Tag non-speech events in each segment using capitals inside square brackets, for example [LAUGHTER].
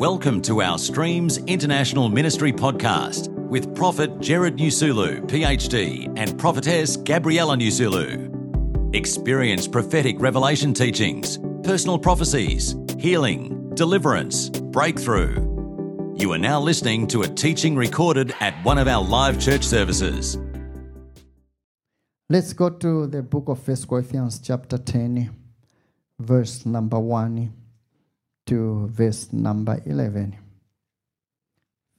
Welcome to our Streams International Ministry podcast with Prophet Gerald Nyasulu, PhD, and Prophetess Gabriella Nyasulu. Experience prophetic revelation teachings, personal prophecies, healing, deliverance, breakthrough. You are now listening to a teaching recorded at one of our live church services. Let's go to the book of First Corinthians, chapter 10, verse number 1 to verse number 11.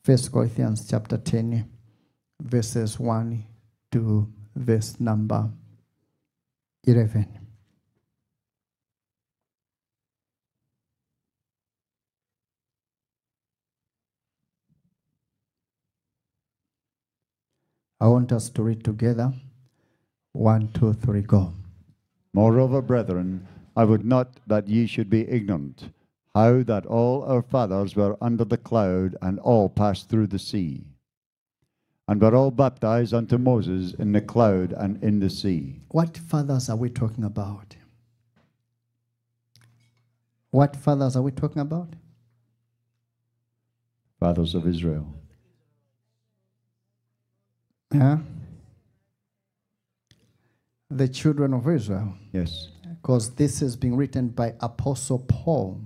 First Corinthians, chapter 10, verses 1 to verse number 11. I want us to read together. One, two, three, go. Moreover, brethren, I would not that ye should be ignorant, how that all our fathers were under the cloud, and all passed through the sea, and were all baptized unto Moses in the cloud and in the sea. What fathers are we talking about? What fathers are we talking about? Fathers of Israel. Yeah? The children of Israel. Yes. Because this is being written by Apostle Paul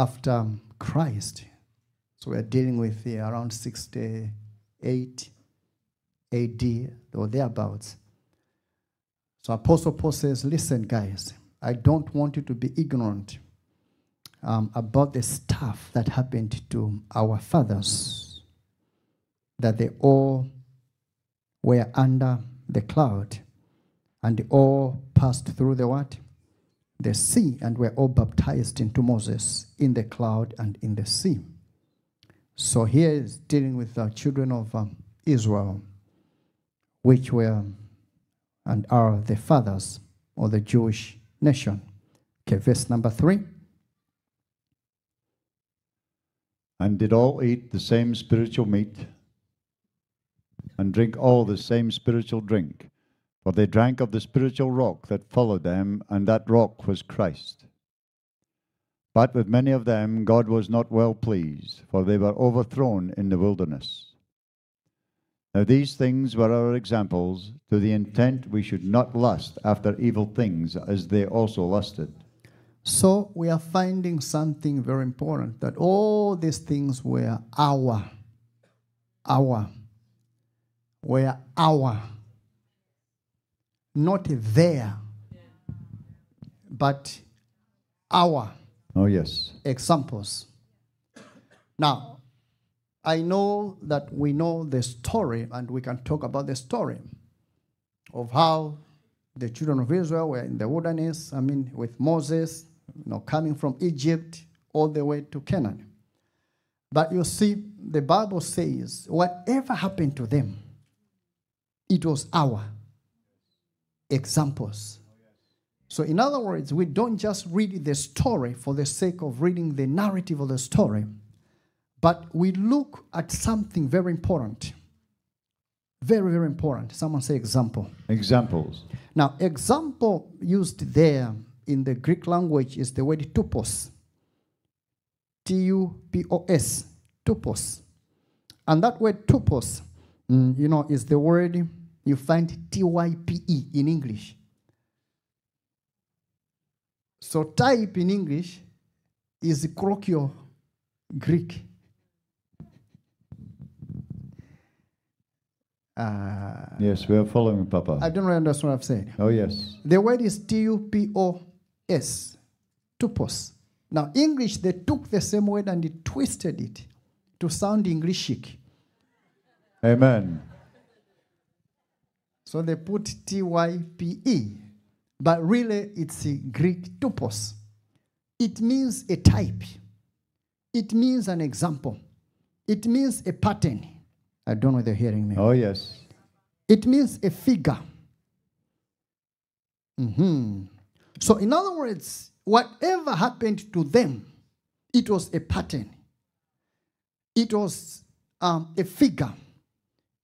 after Christ. So we're dealing with around 68 AD or thereabouts. So Apostle Paul says, Listen, guys, I don't want you to be ignorant um, about the stuff that happened to our fathers, that they all were under the cloud and all passed through the what? The sea and were all baptized into Moses in the cloud and in the sea. So here is dealing with the children of um, Israel, which were and are the fathers of the Jewish nation. Okay, verse number three. And did all eat the same spiritual meat, and drink all the same spiritual drink. For they drank of the spiritual rock that followed them, and that rock was Christ. But with many of them God was not well pleased, for they were overthrown in the wilderness. Now these things were our examples, to the intent we should not lust after evil things, as they also lusted. So we are finding something very important that all these things were our, our, were our, not their, but our Oh, yes. examples. Now, I know that we know the story, and we can talk about the story of how the children of Israel were in the wilderness. I mean, with Moses, you know, coming from Egypt all the way to Canaan. But you see, the Bible says, whatever happened to them, it was our examples. So, in other words, we don't just read the story for the sake of reading the narrative of the story, but we look at something very important. Very, very important. Someone say example. Examples. Now, example used there in the Greek language is the word tupos. T U P O S. Tupos. And that word tupos, mm, you know, is the word you find T Y P E in English. So, type in English is colloquial Greek. Uh, Yes, we are following Papa. I don't really understand what I've said. oh, yes. The word is T U P O S, tupos. Now, English, they took the same word and they twisted it to sound Englishic. Amen. So they put T Y P E, but really it's a Greek tupos. It means a type, it means an example, it means a pattern. I don't know if they're hearing me. Oh, yes. It means a figure. Mhm. So, in other words, whatever happened to them, it was a pattern. It was um, a figure.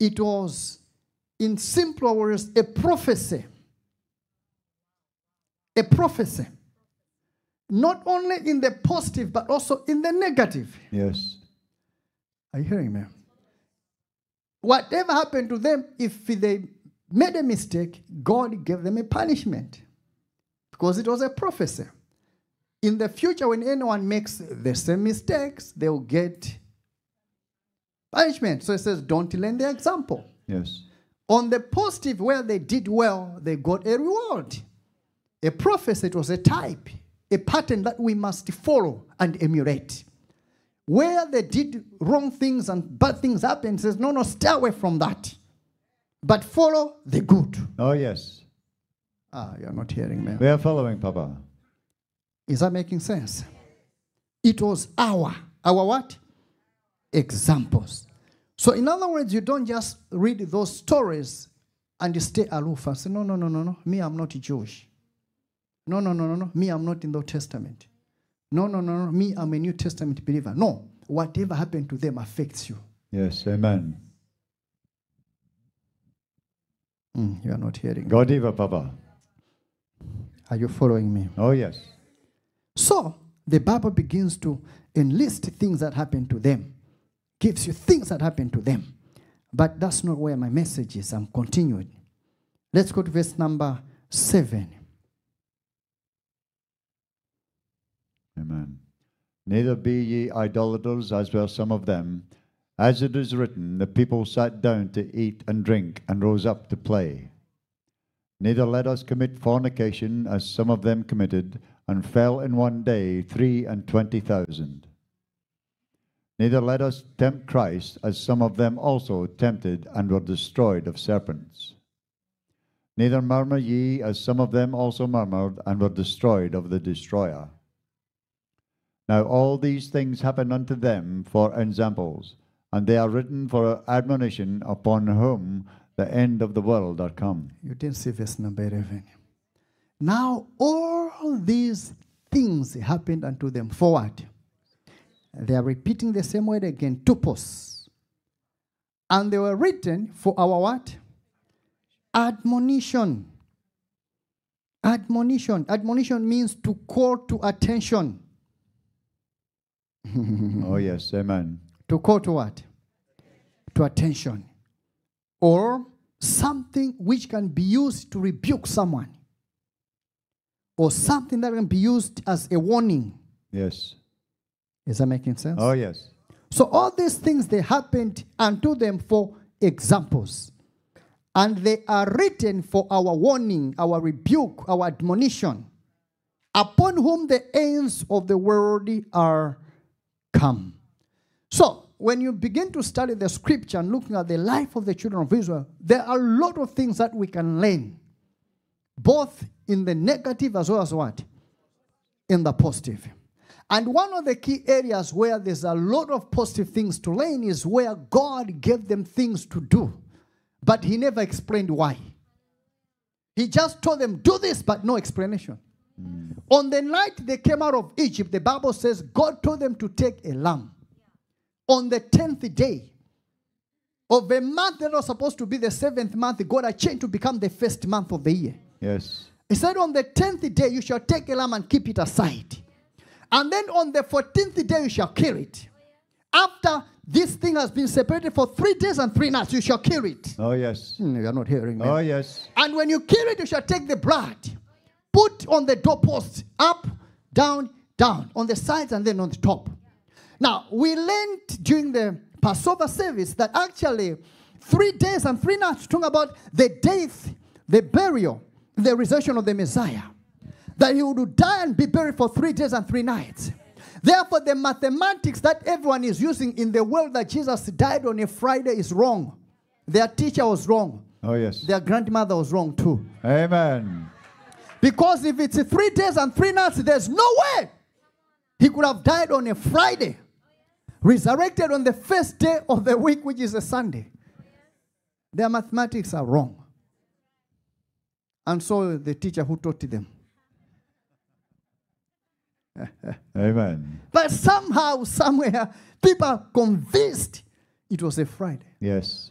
It was, in simpler words, a prophecy. A prophecy. not only in the positive, but also in the negative. Yes. Are you hearing me? Whatever happened to them, if they made a mistake, God gave them a punishment because it was a prophecy. In the future, when anyone makes the same mistakes, they will get punishment. So it says, don't learn the example. Yes. On the positive, where they did well, they got a reward. A prophecy, it was a type, a pattern that we must follow and emulate. Where they did wrong things and bad things happened, says, no, no, stay away from that. But follow the good. Oh, yes. Ah, you're not hearing me. We are following, Papa. Is that making sense? It was our, our what? Examples. So, in other words, you don't just read those stories and stay aloof and say, no, no, no, no, no, me, I'm not Jewish. No, no, no, no, no, me, I'm not in the Old Testament. No, no, no, no, me, I'm a New Testament believer. No, whatever happened to them affects you. Yes. Amen. Mm, you are not hearing. Godiva, Papa. Are you following me? Oh, yes. So the Bible begins to enlist things that happened to them, gives you things that happen to them. But that's not where my message is. I'm continuing. Let's go to verse number seven. Amen. Neither be ye idolaters, as were some of them. As it is written, the people sat down to eat and drink, and rose up to play. Neither let us commit fornication, as some of them committed, and fell in one day three and twenty thousand. Neither let us tempt Christ, as some of them also tempted, and were destroyed of serpents. Neither murmur ye, as some of them also murmured, and were destroyed of the destroyer. Now all these things happen unto them for examples, and they are written for admonition upon whom the end of the world are come. You didn't see verse number 11. Now, all these things happened unto them for what? They are repeating the same word again, tupos. And they were written for our what? Admonition. Admonition. Admonition means to call to attention. [LAUGHS] Oh, yes, amen. To call to what? To attention. Or something which can be used to rebuke someone. Or something that can be used as a warning. Yes. Is that making sense? Oh, yes. So all these things they happened unto them for examples. And they are written for our warning, our rebuke, our admonition, upon whom the ends of the world are come. So when you begin to study the scripture and looking at the life of the children of Israel, there are a lot of things that we can learn, both in the negative as well as what? In the positive. And one of the key areas where there's a lot of positive things to learn is where God gave them things to do, but He never explained why. He just told them, do this, but no explanation. On the night they came out of Egypt, the Bible says God told them to take a lamb. On the 10th day of a month that was supposed to be the seventh month, God had changed to become the first month of the year. Yes. He said, On the 10th day, you shall take a lamb and keep it aside. And then on the 14th day, you shall kill it. After this thing has been separated for three days and three nights, you shall kill it. Oh, yes. Hmm, you are not hearing me. Oh, yes. And when you kill it, you shall take the blood, put on the doorpost, up, down, down, on the sides, and then on the top. Now, we learned during the Passover service that actually three days and three nights talking about the death, the burial, the resurrection of the Messiah. That he would die and be buried for three days and three nights. Therefore, the mathematics that everyone is using in the world that Jesus died on a Friday is wrong. Their teacher was wrong. Oh, yes. Their grandmother was wrong too. Amen. Because if it's three days and three nights, there's no way he could have died on a Friday, resurrected on the first day of the week, which is a Sunday. Their mathematics are wrong. And so the teacher who taught them. [LAUGHS] Amen. But somehow, somewhere, people are convinced it was a Friday. Yes.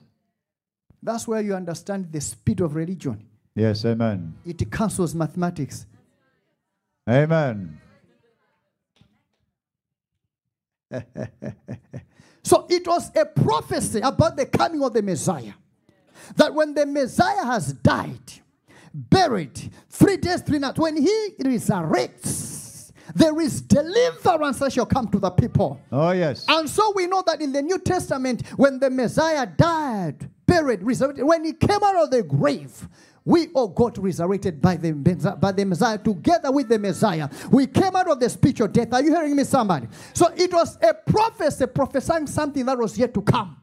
That's where you understand the speed of religion. Yes, amen. It cancels mathematics. Amen. [LAUGHS] so it was a prophecy about the coming of the Messiah. That when the Messiah has died, buried, three days, three nights, when he resurrects, there is deliverance that shall come to the people. Oh, yes. And so we know that in the New Testament, when the Messiah died, buried, resurrected, when he came out of the grave, we oh all got resurrected by the, Messiah- by the Messiah together with the Messiah. We came out of the spiritual death. Are you hearing me, somebody? So it was a prophecy prophesying something that was yet to come.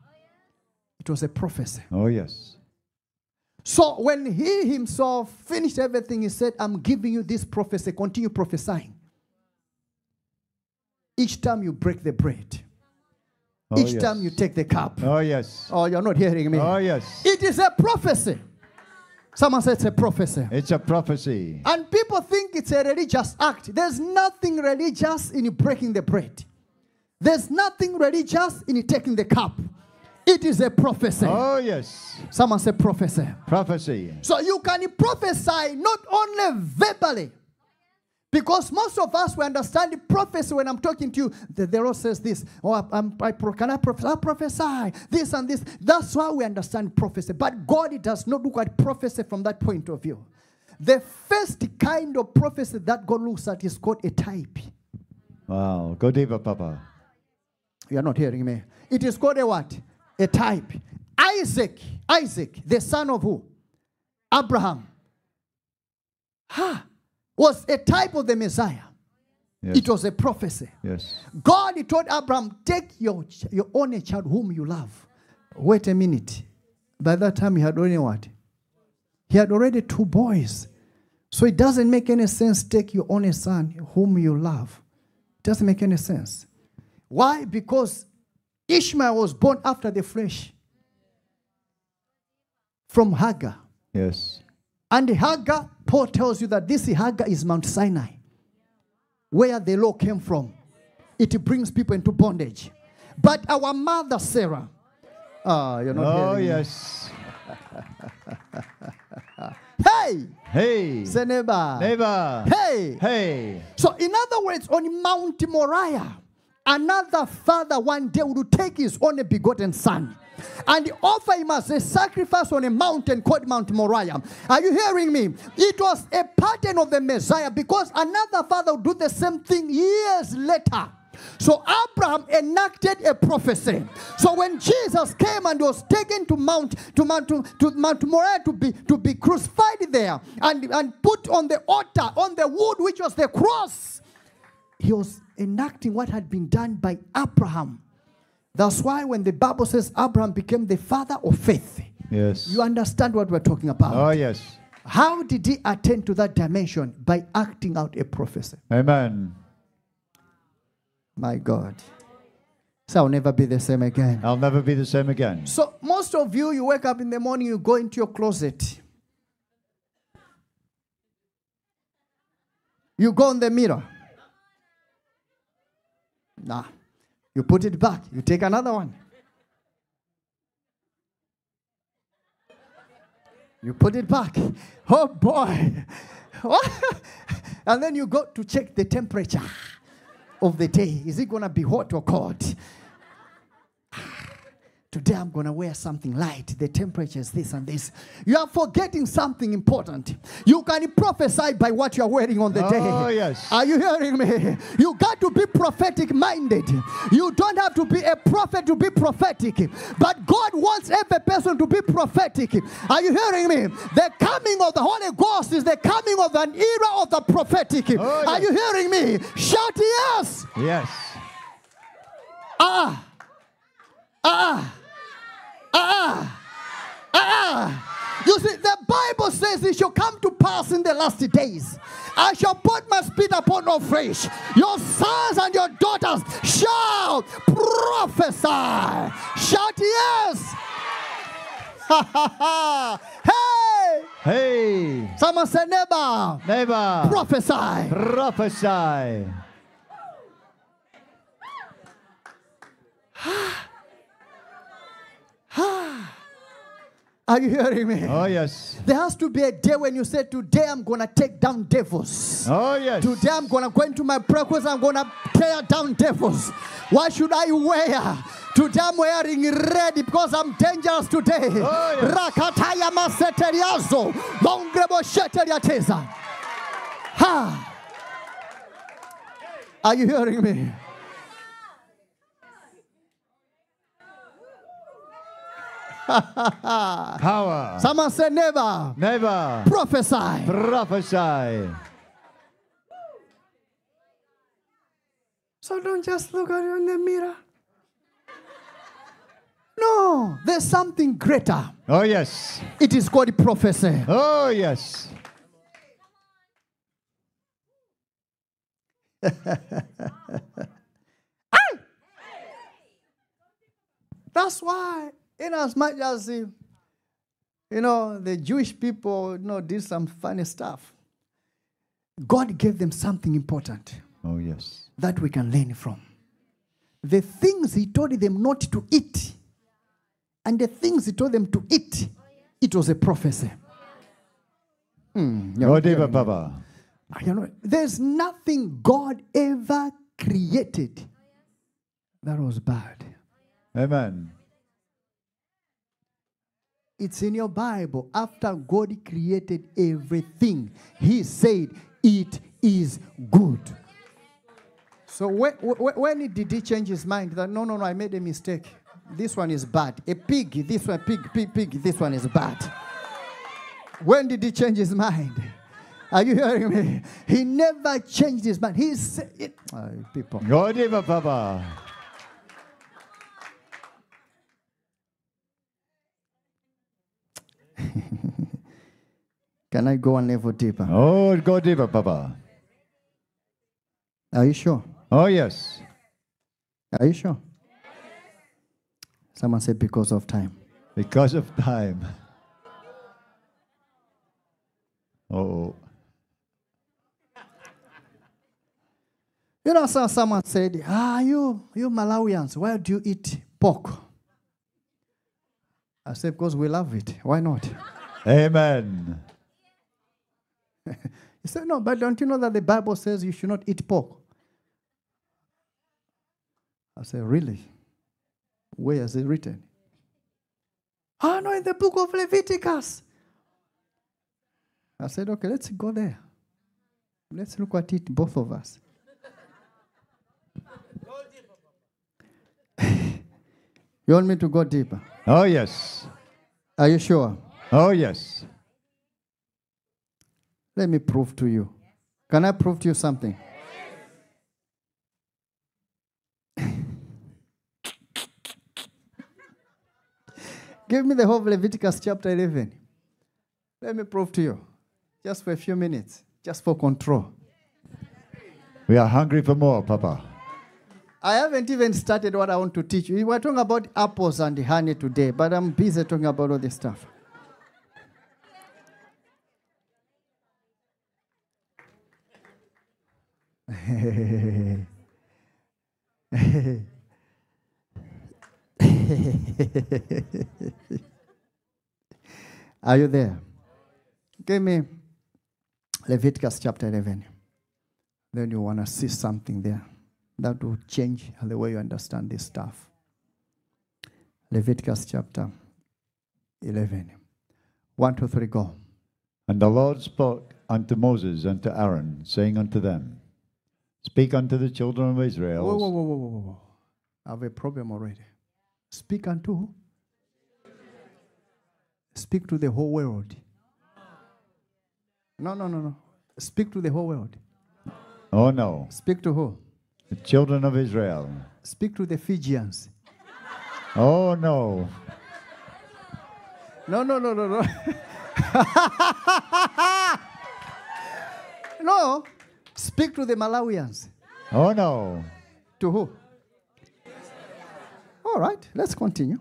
It was a prophecy. Oh, yes. So when he himself finished everything, he said, I'm giving you this prophecy. Continue prophesying. Each time you break the bread, Oh, each yes. time you take the cup. Oh, yes. Oh, you're not hearing me. Oh, yes. It is a prophecy. Someone said it's a prophecy. It's a prophecy. And people think it's a religious act. There's nothing religious in breaking the bread. There's nothing religious in taking the cup. It is a prophecy. Oh, yes. Someone said prophecy. Prophecy. So you can prophesy not only verbally, because most of us we understand the prophecy when I'm talking to you. The, the Lord says this, oh, I, I'm, I can I prophesy? I prophesy this and this. That's why we understand prophecy. But God does not look at prophecy from that point of view. The first kind of prophecy that God looks at is called a type. Wow. Go deeper, Papa. You are not hearing me. It is called a what? A type. Isaac, Isaac, the son of who? Abraham. Ha! Was a type of the Messiah. Yes. It was a prophecy. yes. God he told Abraham, take your, your only child whom you love. Wait a minute. By that time he had already what? He had already two boys. So it doesn't make any sense take your only son whom you love. It doesn't make any sense. Why? Because Ishmael was born after the flesh from Hagar. Yes. And Hagar, Paul tells you that this Hagar is Mount Sinai, where the law came from. It brings people into bondage. But our mother Sarah, ah, you're not Oh, yes. [LAUGHS] Hey, Hey. say neighbor. Neighbor. Hey. Hey. So, in other words, on Mount Moriah, another father one day would take his only begotten son and offer him as a sacrifice on a mountain called Mount Moriah. Are you hearing me? It was a pattern of the Messiah because another father would do the same thing years later. So Abraham enacted a prophecy. So when Jesus came and was taken to Mount to Mount to, to Mount Moriah to be to be crucified there and, and put on the altar on the wood which was the cross, he was enacting what had been done by Abraham. That's why when the Bible says Abraham became the father of faith, Yes. you understand what we're talking about. Oh, yes. How did he attain to that dimension? By acting out a prophecy. Amen. My God. So I'll never be the same again. I'll never be the same again. So most of you, you wake up in the morning, you go into your closet. You go in the mirror. Nah. You put it back. You take another one. You put it back. Oh boy. [LAUGHS] and then you go to check the temperature of the day. Is it going to be hot or cold? Today I'm going to wear something light. The temperature is this and this. You are forgetting something important. You can prophesy by what you are wearing on the day. Oh, yes. Are you hearing me? You got to be prophetic minded. You don't have to be a prophet to be prophetic. But God wants every person to be prophetic. Are you hearing me? The coming of the Holy Ghost is the coming of an era of the prophetic. Oh, Are you hearing me? Shout yes. Yes. Ah. Ah. Ah. Ah. You see, the Bible says it shall come to pass in the last days. I shall put my spirit upon all flesh. Your sons and your daughters shall prophesy. Shout yes. [LAUGHS] hey. Hey. Someone said neighbor. Neighbor. Prophesy. Prophesy. [SIGHS] [LAUGHS] [SIGHS] Are you hearing me? Oh, yes. There has to be a day when you say, Today I'm going to take down devils. Oh, yes. Today I'm going to go into my practice. I'm going to tear down devils. Why should I wear? Today I'm wearing red because I'm dangerous today. Oh. Rakataya maseteriazo. Longrebo sheteriateza. Ha. Are you hearing me? [LAUGHS] Power. Someone say never. Never Prophesy. prophesy. So don't just look at you in the mirror. No, there's something greater. Oh, yes. It is called prophecy. Oh, yes. [LAUGHS] That's why, in as much as uh, you know the Jewish people, you know, did some funny stuff. God gave them something important Oh, yes. that we can learn from. The things He told them not to eat, and the things He told them to eat, it was a prophecy. Yeah, Deva. Baba. You know, there's nothing God ever created that was bad. Amen. It's in your Bible. After God created everything, He said, It is good. So when, when, did He change His mind? That no, no, no, I made a mistake. This one is bad. A pig, this one, pig, pig, pig, this one is bad. When did He change His mind? Are you hearing me? He never changed His mind. He said, Ah, people. Oh, Deva Can I go one level deeper? Oh, go Deva Papa. Are you sure? Oh, yes. Are you sure? Someone said because of time. Because of time. Oh, You know, so someone said, Ah, you, you Malawians, why do you eat pork? I said, Because we love it. Why not? Amen. He said, No, but don't you know that the Bible says you should not eat pork? I said, Really? Where is it written? Ah, no, in the book of Leviticus. I said, Okay, let's go there. Let's look at it, both of us. [LAUGHS] you want me to go deeper? Oh, yes. Are you sure? Oh, yes. Let me prove to you. Can I prove to you something? [LAUGHS] Give me the whole of Leviticus chapter 11. Let me prove to you. Just for a few minutes. Just for control. We are hungry for more, Papa. I haven't even started what I want to teach you. We were talking about apples and honey today, but I'm busy talking about all this stuff. [LAUGHS] Are you there? Give me Leviticus chapter 11. Then you want to see something there that will change the way you understand this stuff. Leviticus chapter 11. 1, 2, 3, go. And the Lord spoke unto Moses and to Aaron, saying unto them, Speak unto the children of Israel. Whoa, whoa, whoa, whoa, whoa, whoa. I have a problem already. Speak unto who? Speak to the whole world. No, no, no, no. Speak to the whole world. Oh no, Speak to who? the children of Israel. Speak to the Fijians. Oh no, No, no, no, no, no. [LAUGHS] no. Speak to the Malawians. oh no. To who? All right, let's continue.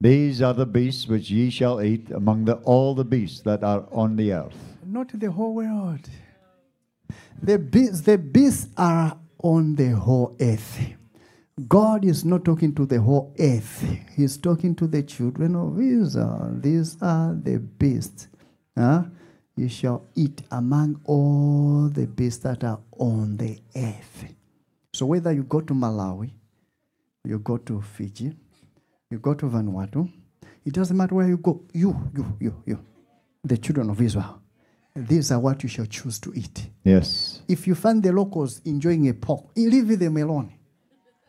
These are the beasts which ye shall eat among the, all the beasts that are on the earth. Not the whole world. The beasts, the beasts are on the whole earth. God is not talking to the whole earth. He's talking to the children of Israel. These are the beasts. Huh? You shall eat among all the beasts that are on the earth. So whether you go to Malawi, you go to Fiji, you go to Vanuatu, it doesn't matter where you go. You, you, you, you, the children of Israel. These are what you shall choose to eat. Yes. If you find the locals enjoying a pork, you leave them alone.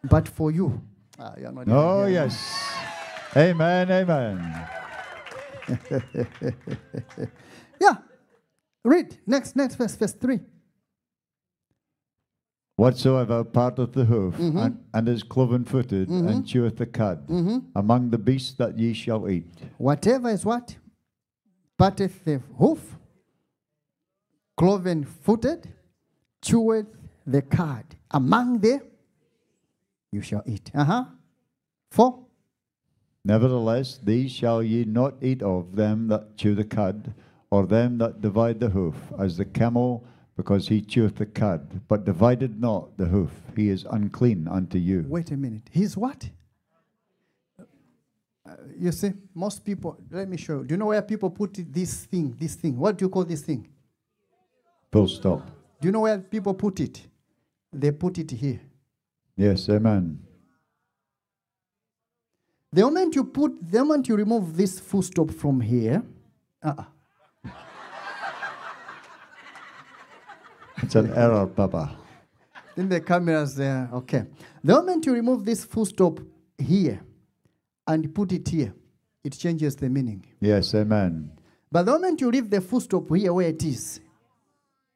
But for you, ah, not Oh, yes. Amen, amen. [LAUGHS] Yeah. Read. Next, next verse, verse 3. Whatsoever parteth the hoof Mm-hmm. and, and is cloven footed and cheweth the cud, Mm-hmm. among the beasts that ye shall eat. Whatever is what? Parteth the hoof, cloven footed, cheweth the cud. Among the you shall eat. Uh huh. Four. Nevertheless, these shall ye not eat of them that chew the cud, or them that divide the hoof, as the camel, because he cheweth the cud, but divided not the hoof. He is unclean unto you. Wait a minute. He's what? Uh, you see, most people, let me show you. Do you know where people put this thing? This thing. What do you call this thing? Full stop. Do you know where people put it? They put it here. Yes, amen. The moment you put, the moment you remove this full stop from here, uh-uh. It's an error, Papa. then the cameras there, okay. The moment you remove this full stop here and put it here, it changes the meaning. Yes, amen. But the moment you leave the full stop here where it is,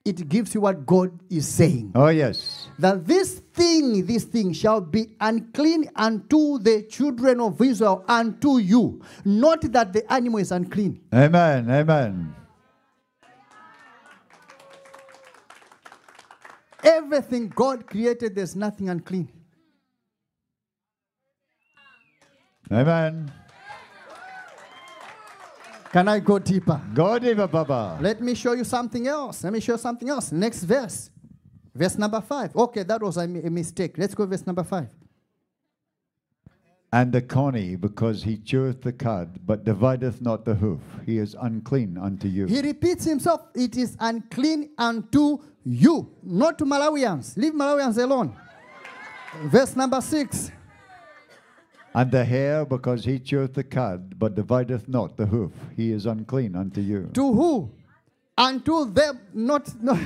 it gives you what God is saying. Oh, yes. That this thing, this thing shall be unclean unto the children of Israel, unto you. Not that the animal is unclean. Amen, amen. Everything God created, there's nothing unclean. Amen. Can I go deeper? Go deeper, Baba. Let me show you something else. Let me show you something else. Next verse. Verse number five. Okay, that was a, mistake. Let's go verse number five. And the coney, because he cheweth the cud, but divideth not the hoof. He is unclean unto you. He repeats himself, it is unclean unto you, not to Malawians. Leave Malawians alone. Verse number six. And the hare, because he cheweth the cud, but divideth not the hoof. He is unclean unto you. To who? Unto them, not not,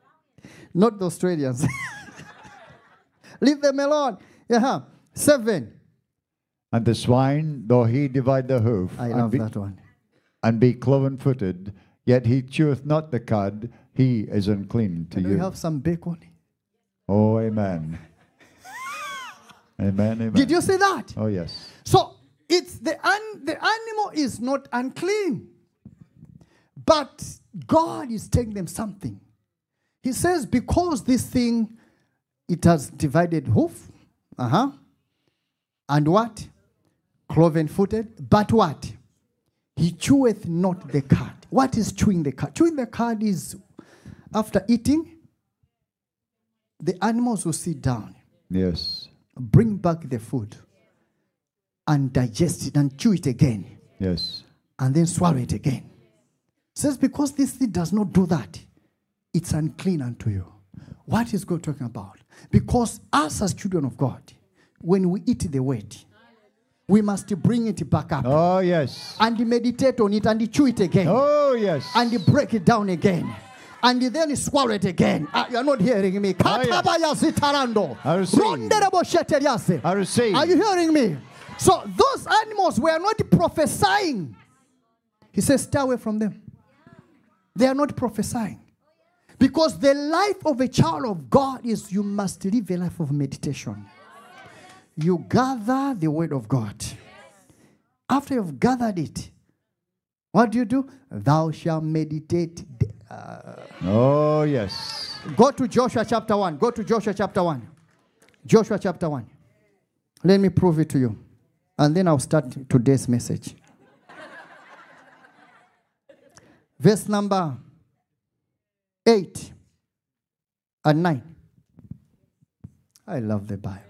[LAUGHS] not the Australians. [LAUGHS] Leave them alone. Yeah. Seven. And the swine, though he divide the hoof, I love be, that one. and be cloven footed, yet he cheweth not the cud, he is unclean to Can we you. have some bacon? Oh, amen. amen, amen. Did you see that? Oh, yes. So it's the un, the animal is not unclean, but God is telling them something. He says because this thing it has divided hoof, uh huh, and what, cloven footed, but what, he cheweth not the cud. What is chewing the cud? Chewing the cud is after eating, the animals will sit down Yes. bring back the food and digest it and chew it again Yes. and then swallow it again. Says, because this thing does not do that, it's unclean unto you. What is God talking about? Because us as children of God, when we eat the word, we must bring it back up Oh, yes. and meditate on it and chew it again Oh, yes. and break it down again. And then swallow it again. Ah, you are not hearing me. Oh, yes. I receive. I receive. Are you hearing me? So those animals were not prophesying. He says, stay away from them. They are not prophesying. Because the life of a child of God is you must live a life of meditation. You gather the word of God. After you've gathered it, what do you do? Thou shalt meditate. Uh, Oh, yes. Go to Joshua chapter 1. Go to Joshua chapter 1. Joshua chapter 1. Let me prove it to you. And then I'll start today's message. Verse number 8 and 9. I love the Bible.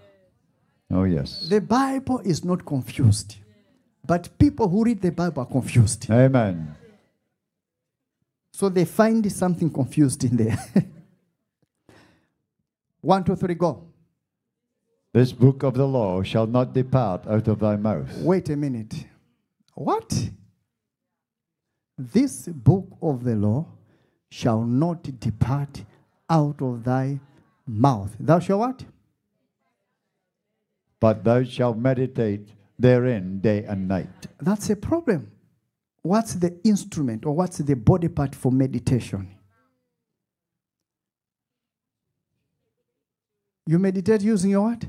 Oh, yes. The Bible is not confused, but people who read the Bible are confused. Amen. So they find something confused in there. [LAUGHS] One, two, three, go. This book of the law shall not depart out of thy mouth. Wait a minute. What? This book of the law shall not depart out of thy mouth. Thou shalt what? But thou shalt meditate therein day and night. That's a problem. What's the instrument or what's the body part for meditation? You meditate using your what?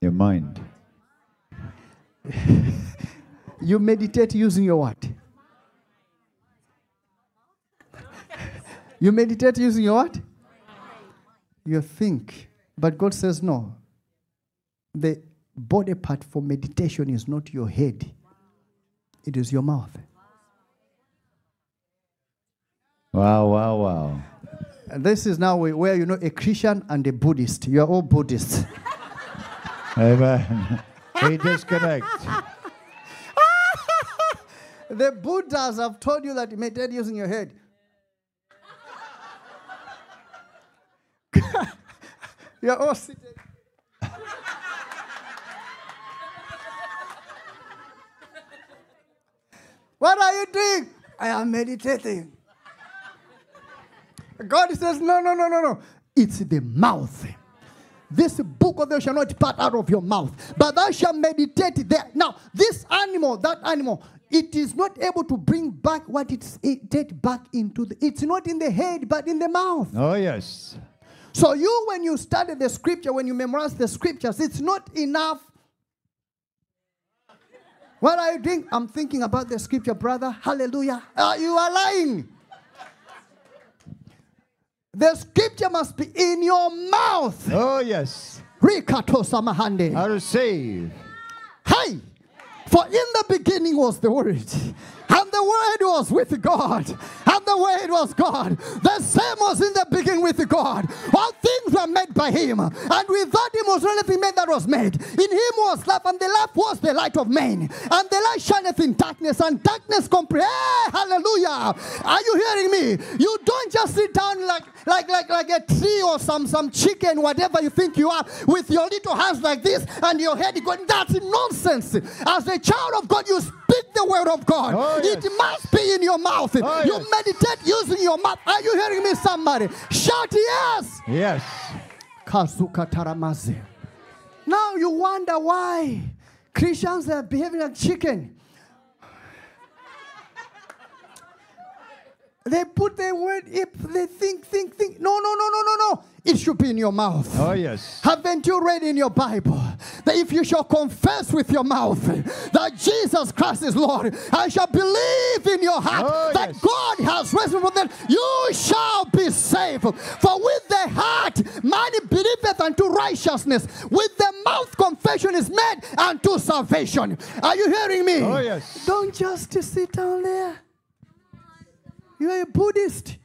Your mind. [LAUGHS] You meditate using your what? You meditate using your what? You think. But God says no. The body part for meditation is not your head, it is your mouth. Wow, wow, wow. And this is now where you know a Christian and a Buddhist. You are all Buddhists. Amen. we disconnect. [LAUGHS] the Buddhas have told you that you meditate using your head. [LAUGHS] you are all seated. What are you doing? I am meditating. God says, No, no, no, no, no. It's the mouth. This book of thou shall not depart out of your mouth, but thou shalt meditate there. Now, this animal, that animal, it is not able to bring back what it's it take back into the. It's not in the head, but in the mouth. Oh, yes. So you, when you study the scripture, when you memorize the scriptures, it's not enough. What are you doing? I'm thinking about the scripture, brother. Hallelujah. Uh, you are lying. The scripture must be in your mouth. Oh, yes. Rikato samahande. I receive. Hey, for in the beginning was the Word, the Word was with God, and the Word was God. The same was in the beginning with God. All things were made by Him, and without Him was nothing made that was made. In Him was life, and the life was the light of men. And the light shineth in darkness, and darkness comprehend. Hallelujah! Are you hearing me? You don't just sit down like like like like a tree or some some chicken, whatever you think you are, with your little hands like this and your head going. That's nonsense. As a child of God, you speak the word of God. Oh, yes. It must be in your mouth. Oh, you yes. meditate using your mouth. Are you hearing me, somebody? Shout yes. Yes. Kazuka taramaze. Now you wonder why Christians are behaving like chicken. They put their word if they think, think, think. No, no, no, no, no, no. It should be in your mouth. Oh, yes. Haven't you read in your Bible that if you shall confess with your mouth that Jesus Christ is Lord, I shall believe in your heart Oh, that yes. God has risen from the dead, you shall be saved. For with the heart man believeth unto righteousness, with the mouth confession is made unto salvation. Are you hearing me? Oh, yes. Don't just sit down there. You are a Buddhist.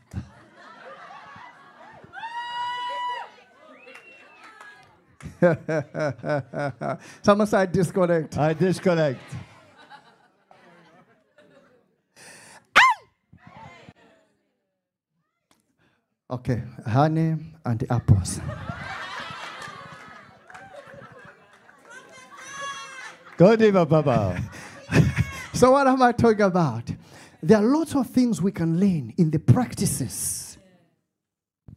[LAUGHS] Someone said disconnect. I disconnect. Ah! Okay, honey and the apples. Go Diva Baba. [LAUGHS] So, what am I talking about? There are lots of things we can learn in the practices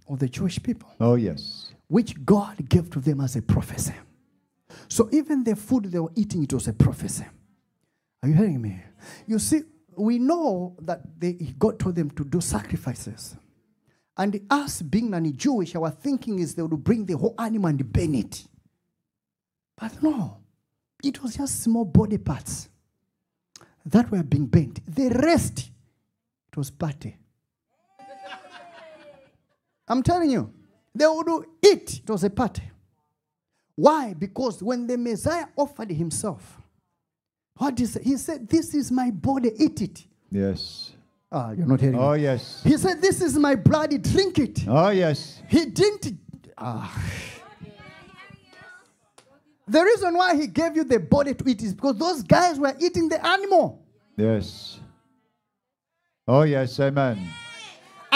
of the Jewish people, Oh, yes. Which God gave to them as a prophecy. So, even the food they were eating, it was a prophecy. Are you hearing me? You see, we know that they, God told them to do sacrifices. And us being non-Jewish, our thinking is they would bring the whole animal and burn it. But no, it was just small body parts that were being burnt. The rest, it was party. I'm telling you, they would eat. It was a party. Why? Because when the Messiah offered himself, what is he said? This is my body. Eat it. Yes. Ah, you're not hearing Oh, me. yes. He said, This is my blood. Drink it. Oh, yes. He didn't. Ah. The reason why he gave you the body to eat is because those guys were eating the animal. Yes. Oh, yes. Amen.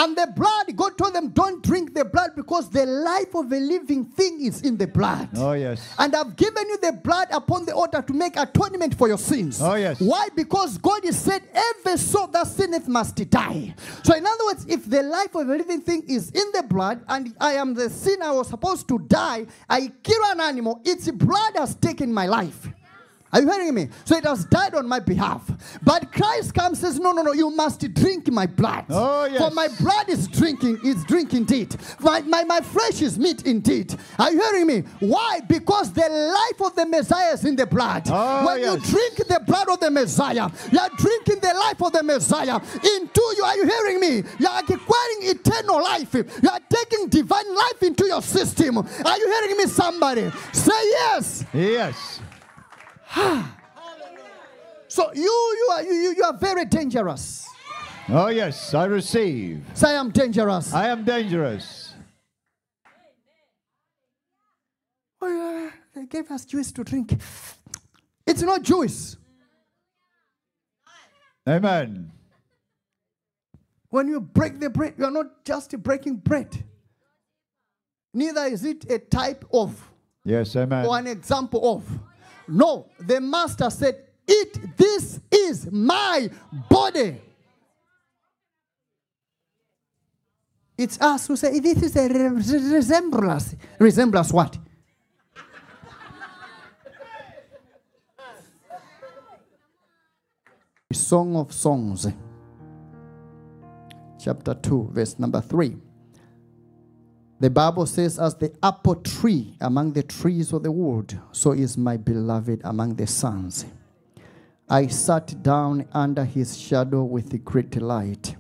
And the blood, God told them, don't drink the blood because the life of a living thing is in the blood. Oh, yes. And I've given you the blood upon the altar to make atonement for your sins. Oh, yes. Why? Because God has said, every soul that sinneth must die. So, in other words, if the life of a living thing is in the blood and I am the sin I was supposed to die, I kill an animal, its blood has taken my life. Are you hearing me? So it has died on my behalf. But Christ comes says, No, no, no, you must drink my blood. Oh, yes. For my blood is drinking, is drink indeed. My, my, my flesh is meat indeed. Are you hearing me? Why? Because the life of the Messiah is in the blood. Oh, when yes. you drink the blood of the Messiah, you are drinking the life of the Messiah into you. Are you hearing me? You are acquiring eternal life. You are taking divine life into your system. Are you hearing me, somebody? Say yes. Yes. So you, you are you, you, you are very dangerous. Oh, yes. I receive. Say I'm dangerous. I am dangerous. Oh, yeah, they gave us juice to drink. It's not juice. Amen. When you break the bread, you are not just breaking bread. Neither is it a type of Yes. Amen. or an example of. No, the master said, Eat, this is my body. It's us who say, This is a re- re- resemblance. Resemblance what? Song of Songs, chapter 2, verse number 3. The Bible says, As the apple tree among the trees of the wood, so is my beloved among the sons. I sat down under his shadow with great delight,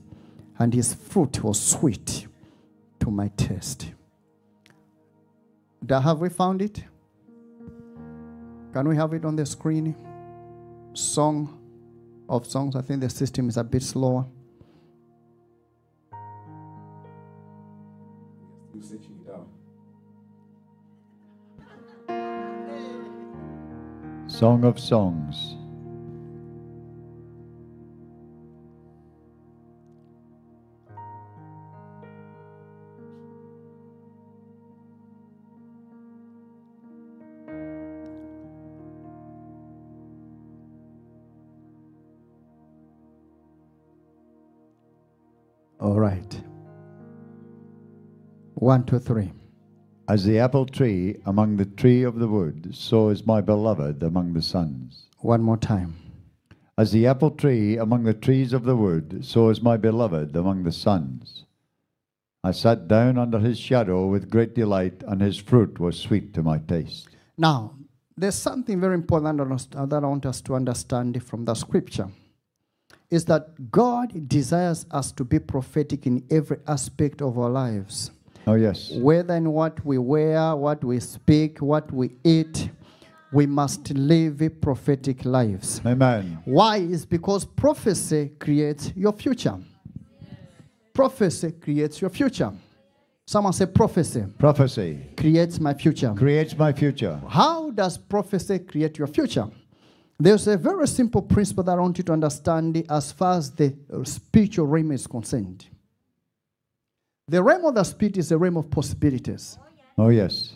and his fruit was sweet to my taste. Have we found it? Can we have it on the screen? Song of Songs. I think the system is a bit slower. Song of Songs. All right. One, two, three. As the apple tree among the tree of the wood, so is my beloved among the sons. One more time. As the apple tree among the trees of the wood, so is my beloved among the sons. I sat down under his shadow with great delight, and his fruit was sweet to my taste. Now, there's something very important that I want us- that I want us to understand from the scripture. Is that God desires us to be prophetic in every aspect of our lives. Oh, yes. Whether in what we wear, what we speak, what we eat, we must live prophetic lives. Amen. Why? Is because prophecy creates your future. Prophecy creates your future. Someone say prophecy Prophecy creates my future. creates my future. How does prophecy create your future? There's a very simple principle that I want you to understand as far as the spiritual realm is concerned. The realm of the spirit is a realm of possibilities. Oh, yes.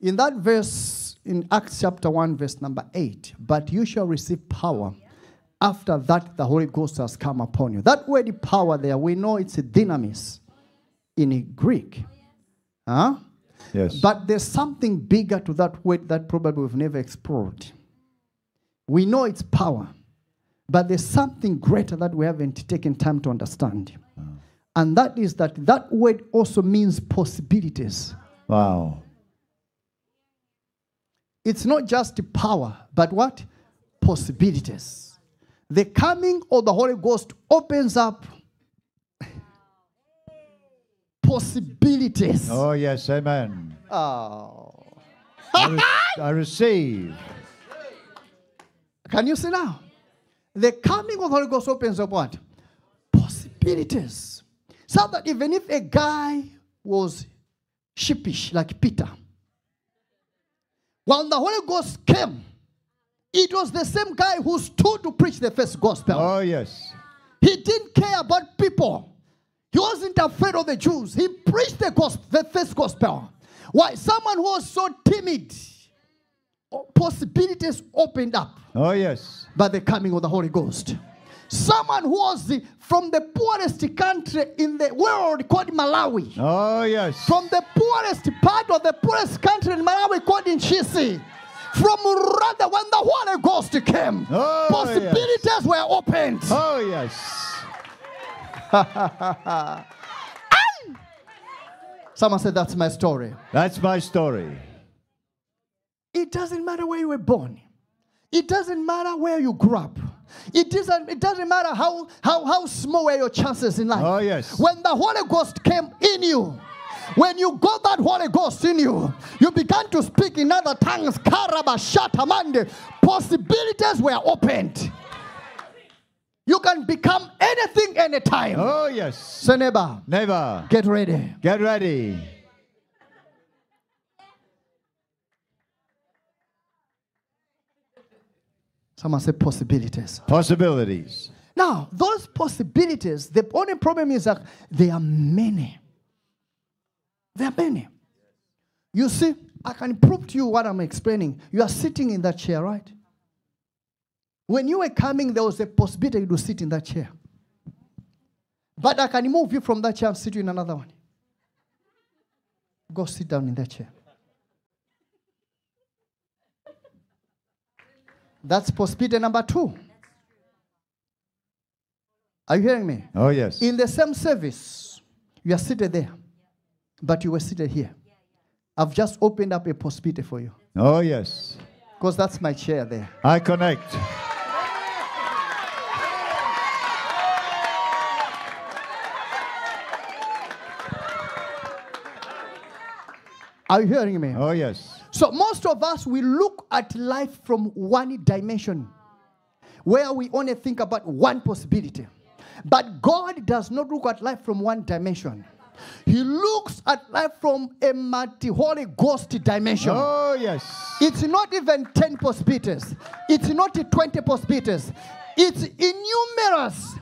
In that verse, in Acts chapter 1, verse number 8, but you shall receive power. After that, the Holy Ghost has come upon you. That word power there, we know it's a dynamis in Greek. Huh? Yes. But there's something bigger to that word that probably we've never explored. We know it's power, but there's something greater that we haven't taken time to understand. And that is that that word also means possibilities. wow. It's not just power, but what? Possibilities. The coming of the Holy Ghost opens up possibilities. Oh, yes. Amen. Oh. I, re- I receive. Can you see now? The coming of the Holy Ghost opens up what? Possibilities. So that even if a guy was sheepish like Peter, When the Holy Ghost came, it was the same guy who stood to preach the first gospel. Oh, yes. He didn't care about people. He wasn't afraid of the Jews. He preached the gospel, the first gospel. Why? Someone who was so timid, oh, possibilities opened up Oh, yes. by the coming of the Holy Ghost. Someone who was from the poorest country in the world called Malawi. Oh, yes. From the poorest part of the poorest country in Malawi called Ntchisi. From rather when the Holy Ghost came, Oh, possibilities were opened. Oh, yes. [LAUGHS] Someone said, That's my story. That's my story. It doesn't matter where you were born. It doesn't matter where you grew up. It doesn't, it doesn't matter how, how, how small were your chances in life. Oh, yes. When the Holy Ghost came in you, when you got that Holy Ghost in you, you began to speak in other tongues. Karaba, shatamande. Possibilities were opened. You can become anything anytime. Oh, yes. So, neighbor, Never. get ready. Get ready. Someone say possibilities. Possibilities. Now, those possibilities, the only problem is that there are many. There are many. You see, I can prove to you what I'm explaining. You are sitting in that chair, right? When you were coming, there was a possibility to sit in that chair. But I can move you from that chair and sit you in another one. Go sit down in that chair. That's possibility number two. Are you hearing me? Oh, yes. In the same service, you are seated there, but you were seated here. I've just opened up a possibility for you Oh, yes. because that's my chair there. I connect. Are you hearing me? Oh, yes. So, most of us, we look at life from one dimension where we only think about one possibility. But God does not look at life from one dimension. He looks at life from a multi Holy Ghost dimension. Oh, yes. It's not even 10 possibilities. It's not 20 possibilities. It's innumerous,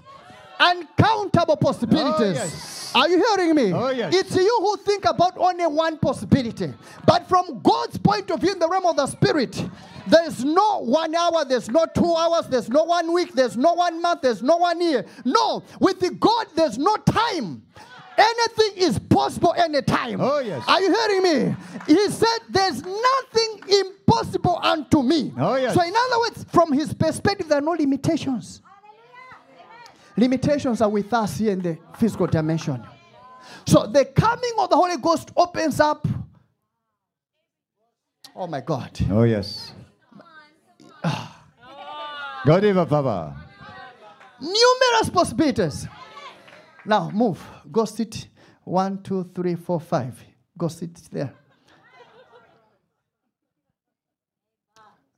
uncountable possibilities. Oh, yes. Are you hearing me? Oh, yes. It's you who think about only one possibility. But from God's point of view in the realm of the spirit, there's no one hour, there's no two hours, there's no one week, there's no one month, there's no one year. No, with the God, there's no time. Anything is possible anytime. Oh, yes. Are you hearing me? He said, There's nothing impossible unto me. Oh, yes. So, in other words, from his perspective, there are no limitations. Limitations are with us here in the physical dimension. So, the coming of the Holy Ghost opens up. Oh my God. Oh, yes. God give a. Numerous possibilities. Now, move. Go sit. One, two, three, four, five. Go sit there.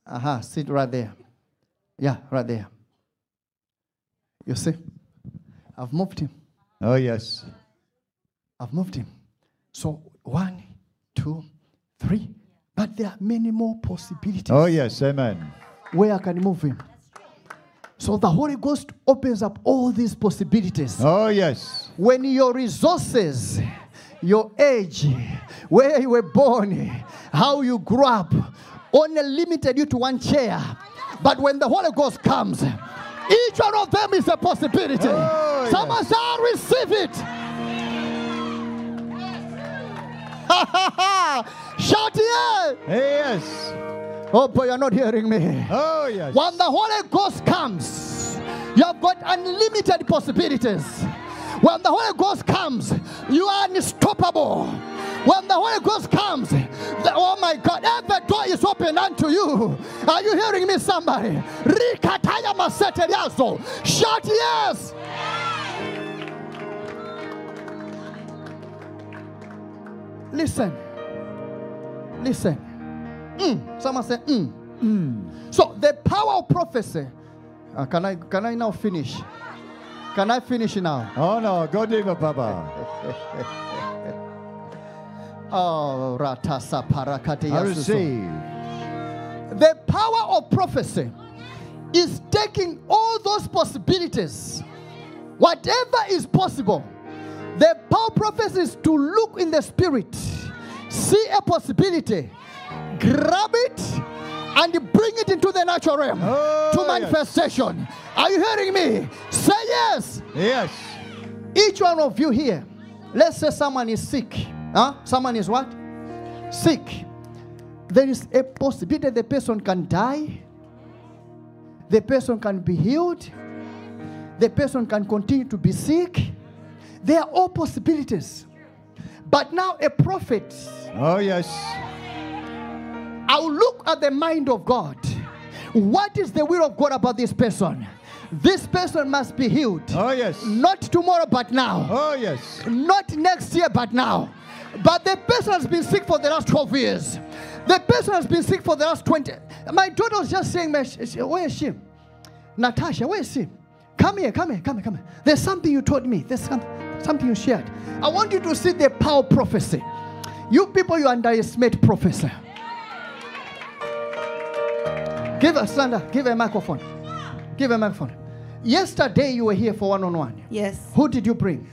Aha, sit right there. Yeah, right there. You see? I've moved him. Oh, yes. I've moved him. So, one, two, three. But there are many more possibilities Oh, yes. Amen. where I can move him. So, the Holy Ghost opens up all these possibilities. Oh, yes. when your resources, your age, where you were born, how you grew up, only limited you to one chair. But when the Holy Ghost comes, each one of them is a possibility. Oh, Someone yes. shall receive it. [LAUGHS] Shout yeah. Yes. Oh boy, you're not hearing me. Oh, yes. When the Holy Ghost comes, you have got unlimited possibilities. When the Holy Ghost comes, you are unstoppable. When the Holy Ghost comes, the, oh my God, every door is open unto you. Are you hearing me, somebody? Shout yes. Listen. Listen. Mm. Someone say, mm. So the power of prophecy. Uh, can I can I now finish? Can I finish now? Oh, no. God give a Papa. [LAUGHS] Oh, I receive. The power of prophecy is taking all those possibilities, whatever is possible. The power of prophecy is to look in the spirit, see a possibility, grab it, and bring it into the natural realm Oh, to yes. manifestation. Are you hearing me? Say yes. Yes. Each one of you here, let's say someone is sick. Huh? Someone is what? Sick. There is a possibility the person can die, the person can be healed, the person can continue to be sick. There are all possibilities. But now, a prophet, Oh, yes. I'll look at the mind of God. What is the will of God about this person? This person must be healed. Oh, yes. Not tomorrow, but now. Oh, yes. Not next year, but now. But the person has been sick for the last 12 years. The person has been sick for the last 20. My daughter was just saying, "Man, she- she- Where is she? Natasha, where is she? Come here, come here, come here, come here. There's something you told me. There's some, something you shared. I want you to see the power of prophecy. You people, you underestimate prophecy. Give us, Sandra, give her a microphone. Give her a microphone. Yesterday, you were here for one on one. Yes. Who did you bring?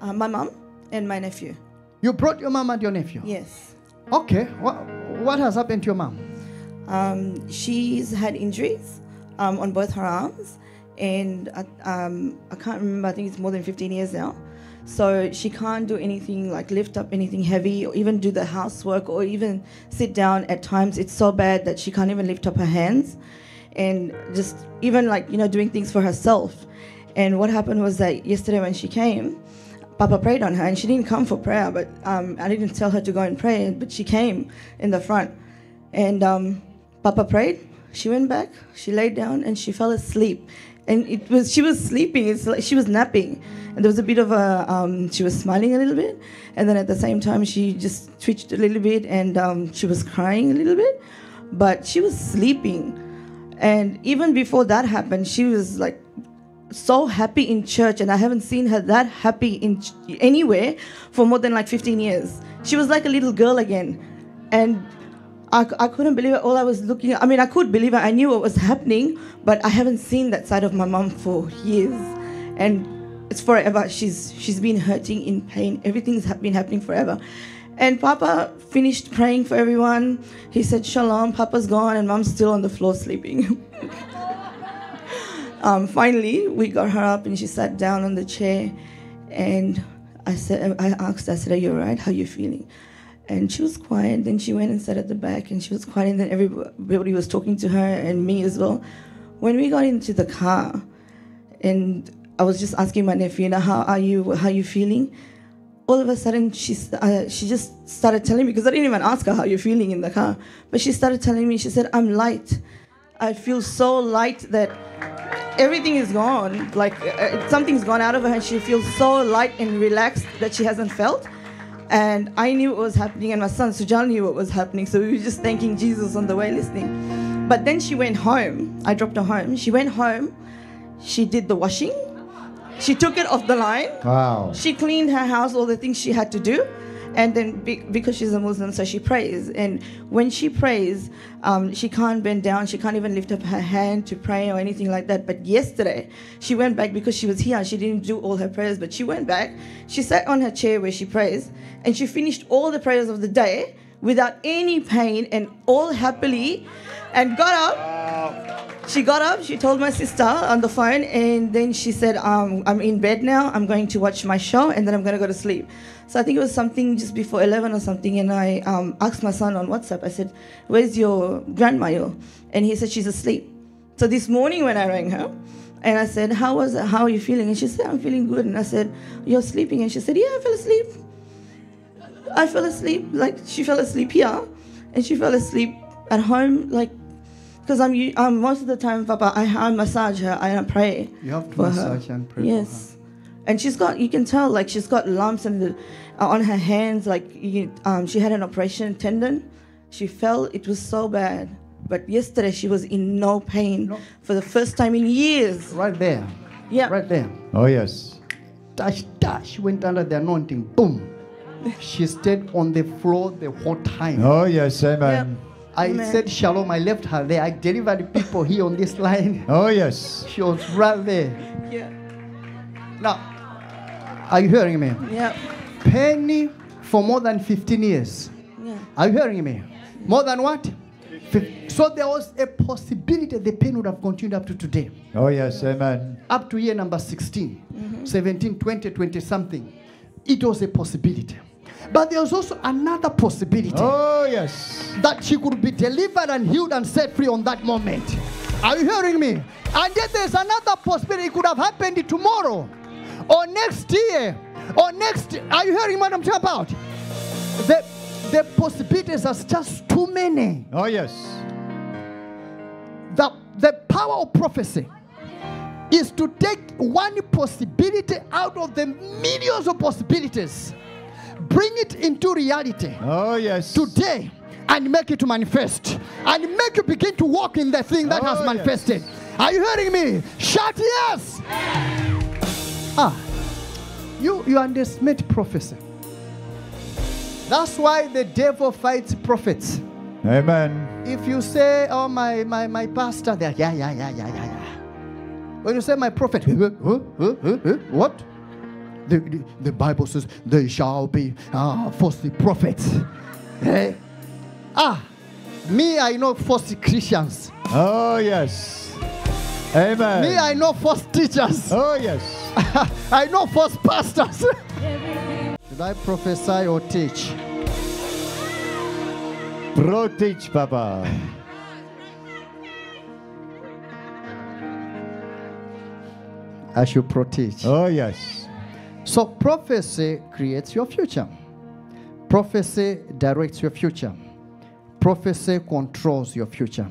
Uh, my mom and my nephew. You brought your mom and your nephew. Yes. Okay. What what has happened to your mom? Um, she's had injuries um, on both her arms, and uh, um, I can't remember. I think it's more than 15 years now. So she can't do anything like lift up anything heavy, or even do the housework, or even sit down. At times, it's so bad that she can't even lift up her hands, and just even like you know doing things for herself. And what happened was that yesterday when she came, Papa prayed on her, and she didn't come for prayer, but um, I didn't tell her to go and pray, but she came in the front. And um, Papa prayed. She went back. She laid down and she fell asleep. And it was she was sleeping. It's like she was napping, and there was a bit of a. Um, she was smiling a little bit, and then at the same time she just twitched a little bit, and um, she was crying a little bit, but she was sleeping. And even before that happened, she was like so happy in church and i haven't seen her that happy in ch- anywhere for more than like 15 years. She was like a little girl again. And I, I couldn't believe it. All i was looking i mean i could believe it. I knew what was happening but i haven't seen that side of my mom for years. And it's forever. She's she's been hurting in pain. Everything's been happening forever. And papa finished praying for everyone. He said shalom papa's gone and mom's still on the floor sleeping [LAUGHS] um, finally, we got her up and she sat down on the chair. And I said, I asked, I said, Are you all right? How are you feeling? And she was quiet. Then she went and sat at the back and she was quiet. And then everybody was talking to her and me as well. When we got into the car, and I was just asking my nephew, you know, how are you? How are you feeling? All of a sudden, she uh, she just started telling me because I didn't even ask her how you're feeling in the car, but she started telling me. She said, "I'm light. I feel so light that everything is gone. Like uh, something's gone out of her, and she feels so light and relaxed that she hasn't felt. And I knew what was happening, and my son Sujal knew what was happening. So we were just thanking Jesus on the way, listening. But then she went home. I dropped her home. She went home. She did the washing. She took it off the line. Wow. She cleaned her house, all the things she had to do. And then be, because she's a Muslim, so she prays. And when she prays, um, she can't bend down. She can't even lift up her hand to pray or anything like that. But yesterday, she went back because she was here. She didn't do all her prayers, but she went back. She sat on her chair where she prays, and she finished all the prayers of the day without any pain and all happily, and got up she got up, she told my sister on the phone, and then she said, um, I'm in bed now, I'm going to watch my show, and then I'm going to go to sleep. So I think it was something just before 11 or something, and I um, asked my son on WhatsApp, I said, Where's your grandma? And he said, She's asleep. So this morning when I rang her, and I said, How was it? How are you feeling? And she said, I'm feeling good. And I said, You're sleeping? And she said, Yeah, I fell asleep. I fell asleep. Like she fell asleep here, and she fell asleep at home. Like because I'm, um, most of the time, Papa, I, I massage her. I pray. You have to massage her. and pray for Yes, and she's got. You can tell, like she's got lumps in the, uh, on her hands. Like you, um, she had an operation tendon. She fell. It was so bad. But yesterday she was in no pain No. for the first time in years. Right there. Yeah. Right there. Oh, yes. Dash, dash. Went under the anointing. Boom. She stayed on the floor the whole time. Oh, yes. Amen. I Amen. said shalom. I left her there. I delivered people here on this line. Oh, yes. She was right there. Yeah. Now, are you hearing me? Yeah. Penny for more than 15 years. Yeah. Are you hearing me? More than what? Fif- So there was a possibility the pain would have continued up to today, Oh, yes. Amen. up to year number 16, mm-hmm. 17, 20, 20 something. It was a possibility. But there was also another possibility Oh, yes. that she could be delivered and healed and set free on that moment. Are you hearing me? And yet there's another possibility. It could have happened tomorrow or next year or next. Are you hearing what I'm talking about? The, the possibilities are just too many. Oh, yes. The, the power of prophecy is to take one possibility out of the millions of possibilities, bring it into reality Oh, yes. today and make it to manifest and make you begin to walk in the thing that Oh, has yes. manifested. Are you hearing me? Shout yes. Ah, you you underestimate prophecy. That's why the devil fights prophets. Amen. If you say, "Oh my my my pastor," there, yeah yeah yeah yeah yeah yeah. When you say my prophet, huh, huh, huh, what? The, the, the Bible says they shall be uh, false prophets. Eh? Ah, me I know false Christians. Oh, yes. Amen. Me I know false teachers. Oh, yes. [LAUGHS] I know false pastors. [LAUGHS] Should I prophesy or teach? Pro teach, Papa. I should pro teach. Oh, yes. So prophecy creates your future. Prophecy directs your future. Prophecy controls your future.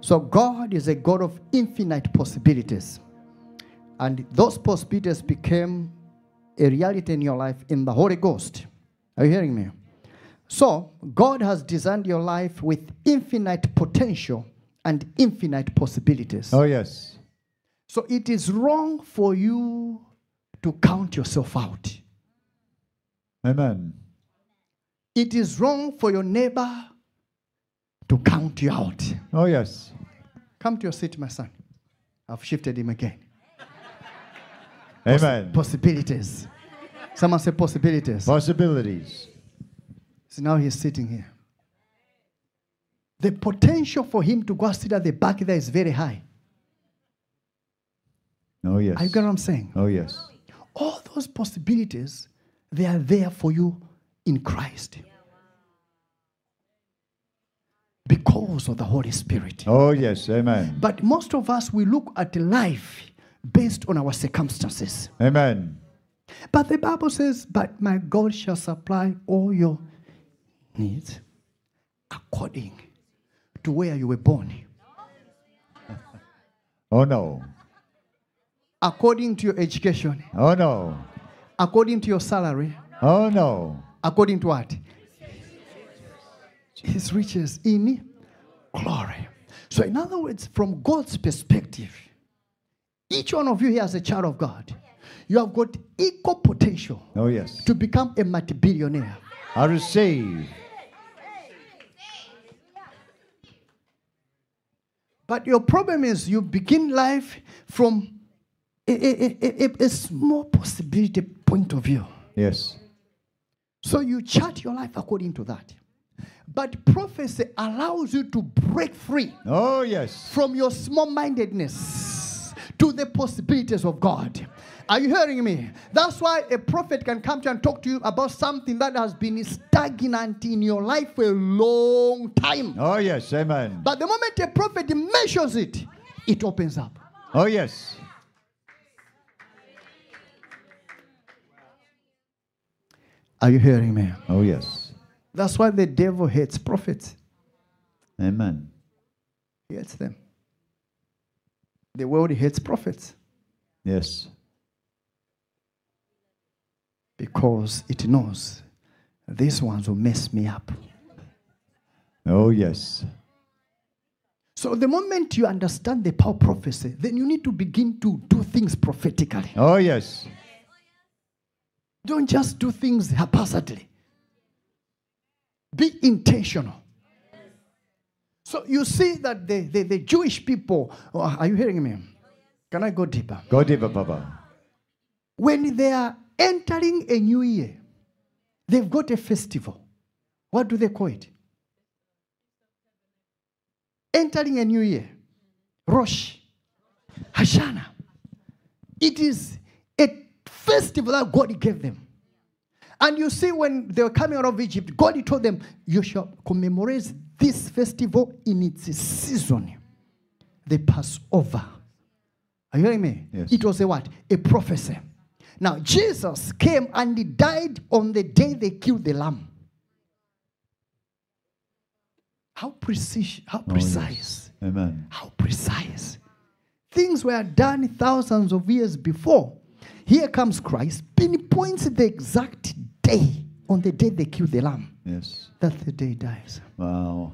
So God is a God of infinite possibilities. And those possibilities became a reality in your life in the Holy Ghost. Are you hearing me? So God has designed your life with infinite potential and infinite possibilities. Oh, yes. So it is wrong for you to count yourself out. Amen. It is wrong for your neighbor to count you out. Oh, yes. Come to your seat, my son. I've shifted him again. Amen. possibilities. Someone say possibilities. Possibilities. So now he's sitting here. The potential for him to go sit at the back there is very high. Oh, yes. Are you get what I'm saying? Oh, yes. All those possibilities, they are there for you in Christ. Because of the Holy Spirit. Oh, yes. Amen. But most of us, we look at life based on our circumstances. Amen. But the Bible says, But my God shall supply all your needs according to where you were born, [LAUGHS] Oh, no. according to your education, Oh, no. according to your salary, Oh, no. according to what? His riches in glory. So, in other words, from God's perspective, each one of you here as a child of God, you have got equal potential Oh, yes. to become a multi-billionaire. I receive. But your problem is you begin life from a, a, a, a- a small possibility point of view. Yes. So you chart your life according to that. But prophecy allows you to break free Oh, yes. from your small mindedness to the possibilities of God. Are you hearing me? That's why a prophet can come to you and talk to you about something that has been stagnant in your life for a long time. Oh, yes. Amen. But the moment a prophet mentions it, it opens up. Oh, yes. Are you hearing me? Oh, yes. That's why the devil hates prophets. Amen. He hates them. The world hates prophets Yes. because it knows these ones will mess me up. Oh, yes. So the moment you understand the power of prophecy, then you need to begin to do things prophetically. Oh, yes. Don't just do things haphazardly. Be intentional. So you see that the, the, the Jewish people, oh, are you hearing me? Can I go deeper? Go deeper, Papa. When they are entering a new year, they've got a festival. What do they call it? Entering a new year. Rosh Hashanah. It is a festival that God gave them. And you see, when they were coming out of Egypt, God told them, You shall commemorate this festival in its season. The Passover. Are you hearing me? Yes. It was a what? A prophecy. Now, Jesus came and he died on the day they killed the lamb. How precise, how Oh, yes. precise, Amen. how precise. Things were done thousands of years before. Here comes Christ, pinpoints the exact day on the day they killed the lamb. Yes. That's the day he dies. Wow.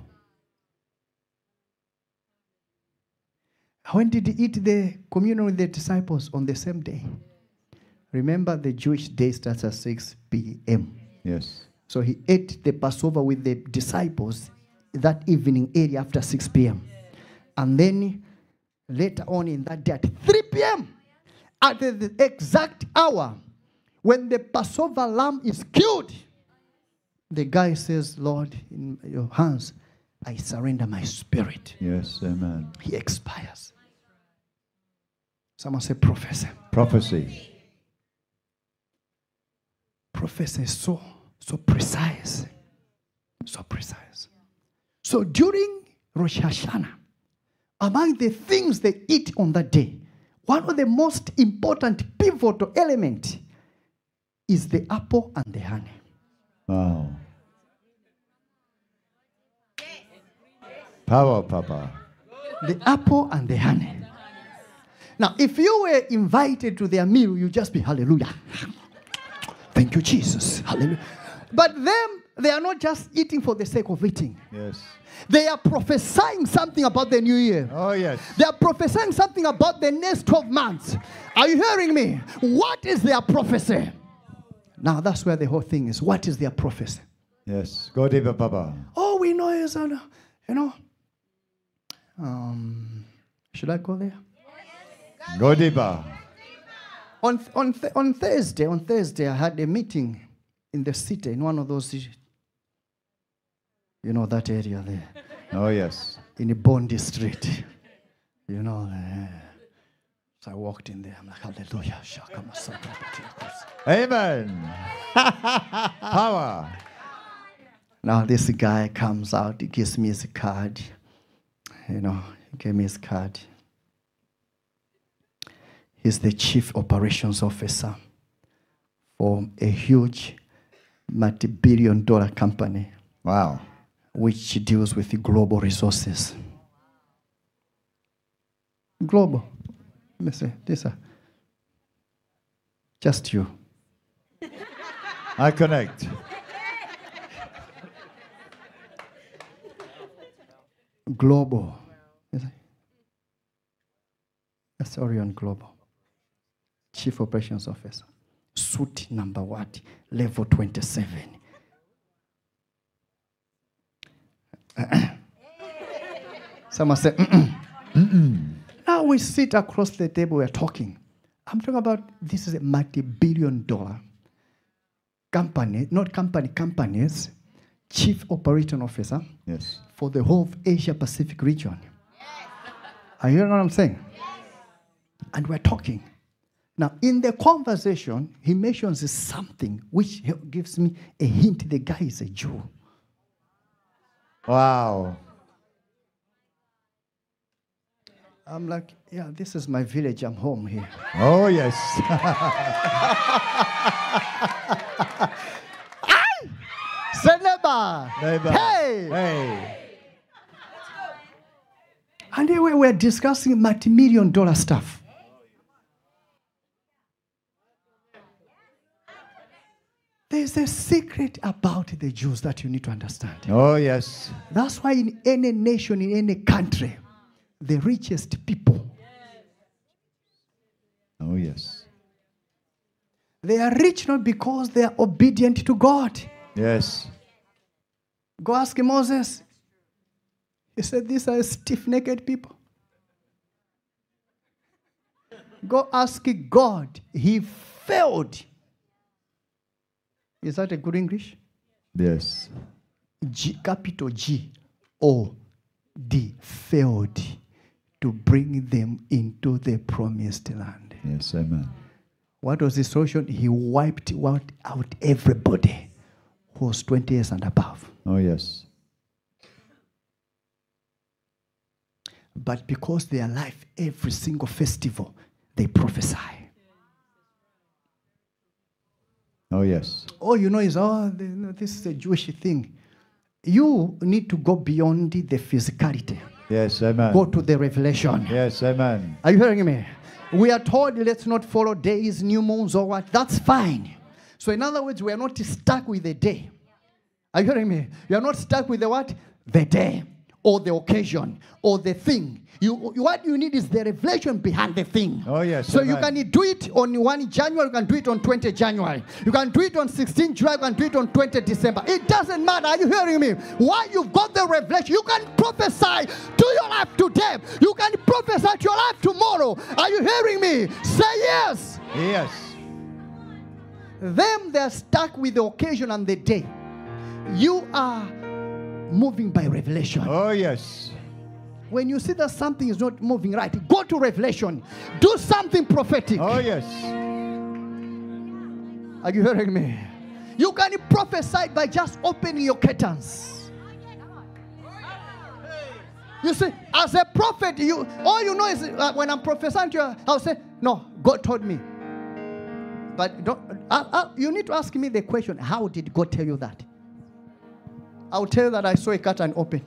When did he eat the communion with the disciples? On the same day. Remember, the Jewish day starts at 6 p.m. Yes. So he ate the Passover with the disciples that evening early after 6 p.m. And then later on in that day at 3 p.m., at the exact hour when the Passover lamb is killed, the guy says, Lord, in your hands, I surrender my spirit. Yes. Amen. He expires. Someone say, Professor. Prophecy. Prophecy is so, so precise. So precise. So during Rosh Hashanah, among the things they eat on that day, one of the most important pivotal element is the apple and the honey. Wow. Power, Papa. The apple and the honey. Now, if you were invited to their meal, you'd just be hallelujah. Thank you, Jesus. Hallelujah. But them, they are not just eating for the sake of eating. Yes. They are prophesying something about the new year. Oh, yes. They are prophesying something about the next 12 months. Are you hearing me? What is their prophecy? Now, that's where the whole thing is. What is their prophecy? Yes. Go deeper, Papa. All we know is, uh, you know, um, should I go there? Go deeper. On, on, th- on Thursday, on Thursday, I had a meeting in the city, in one of those, you know, that area there. Oh, yes. in the Bondi Street. You know, uh, so I walked in there. I'm like, Hallelujah. Shaka Masaka Patiakos. Amen. [LAUGHS] Power. Now this guy comes out. He gives me his card. You know, he gave me his card. He's the chief operations officer for a huge multi-billion dollar company Wow. which deals with global resources. Global. Let me say uh, Just you. I connect. Global. That's Orion Global. Chief Operations Officer. Suit number what? Level 27. [CLEARS THROAT] Someone said. [CLEARS THROAT] Now we sit across the table, we're talking. I'm talking about this is a multi billion dollar company, not company, companies, chief operating officer Yes. for the whole of Asia Pacific region. Are you hearing what I'm saying? Yes. And we're talking. Now, in the conversation, he mentions something which gives me a hint the guy is a Jew. Wow. I'm like, yeah, this is my village. I'm home here. Oh, yes. [LAUGHS] Say neighbor. Neighbor. Hey. Hey. And then we were discussing multi-million dollar stuff. There's a secret about the Jews that you need to understand. Oh, yes. That's why in any nation, in any country, the richest people, Oh, yes. they are rich not because they are obedient to God. Yes. Go ask Moses. He said, These are stiff necked people. Go ask God. He failed. Is that a good English? Yes. G, capital G O D failed to bring them into the promised land. Yes, amen. What was the solution? He wiped out, out everybody who was 20 years and above. Oh, yes. But because they are alive, every single festival, they prophesy. Oh, yes. All you know is, oh, this is a Jewish thing. You need to go beyond the physicality, Yes, amen. go to the revelation. Yes, amen. Are you hearing me? We are told let's not follow days, new moons, or what. That's fine. So, in other words, we are not stuck with the day. Are you hearing me? You are not stuck with the what? The day, or the occasion, or the thing. You, what you need is the revelation behind the thing. Oh, yes, So you can do it on 1 January, you can do it on 20 January. You can do it on 16 July, you can do it on 20 December. It doesn't matter. Are you hearing me? Why you've got the revelation, you can prophesy to your life today. You can prophesy to your life tomorrow. Are you hearing me? Say yes. Yes. Them, they're stuck with the occasion and the day. You are moving by revelation. Oh, yes. When you see that something is not moving right, go to revelation. Do something prophetic. Oh, yes. Are you hearing me? You can prophesy by just opening your curtains. You see, as a prophet, you all you know is uh, when I'm prophesying to you, I'll say, "No, God told me." But don't, uh, uh, you need to ask me the question: How did God tell you that? I'll tell you that I saw a curtain open.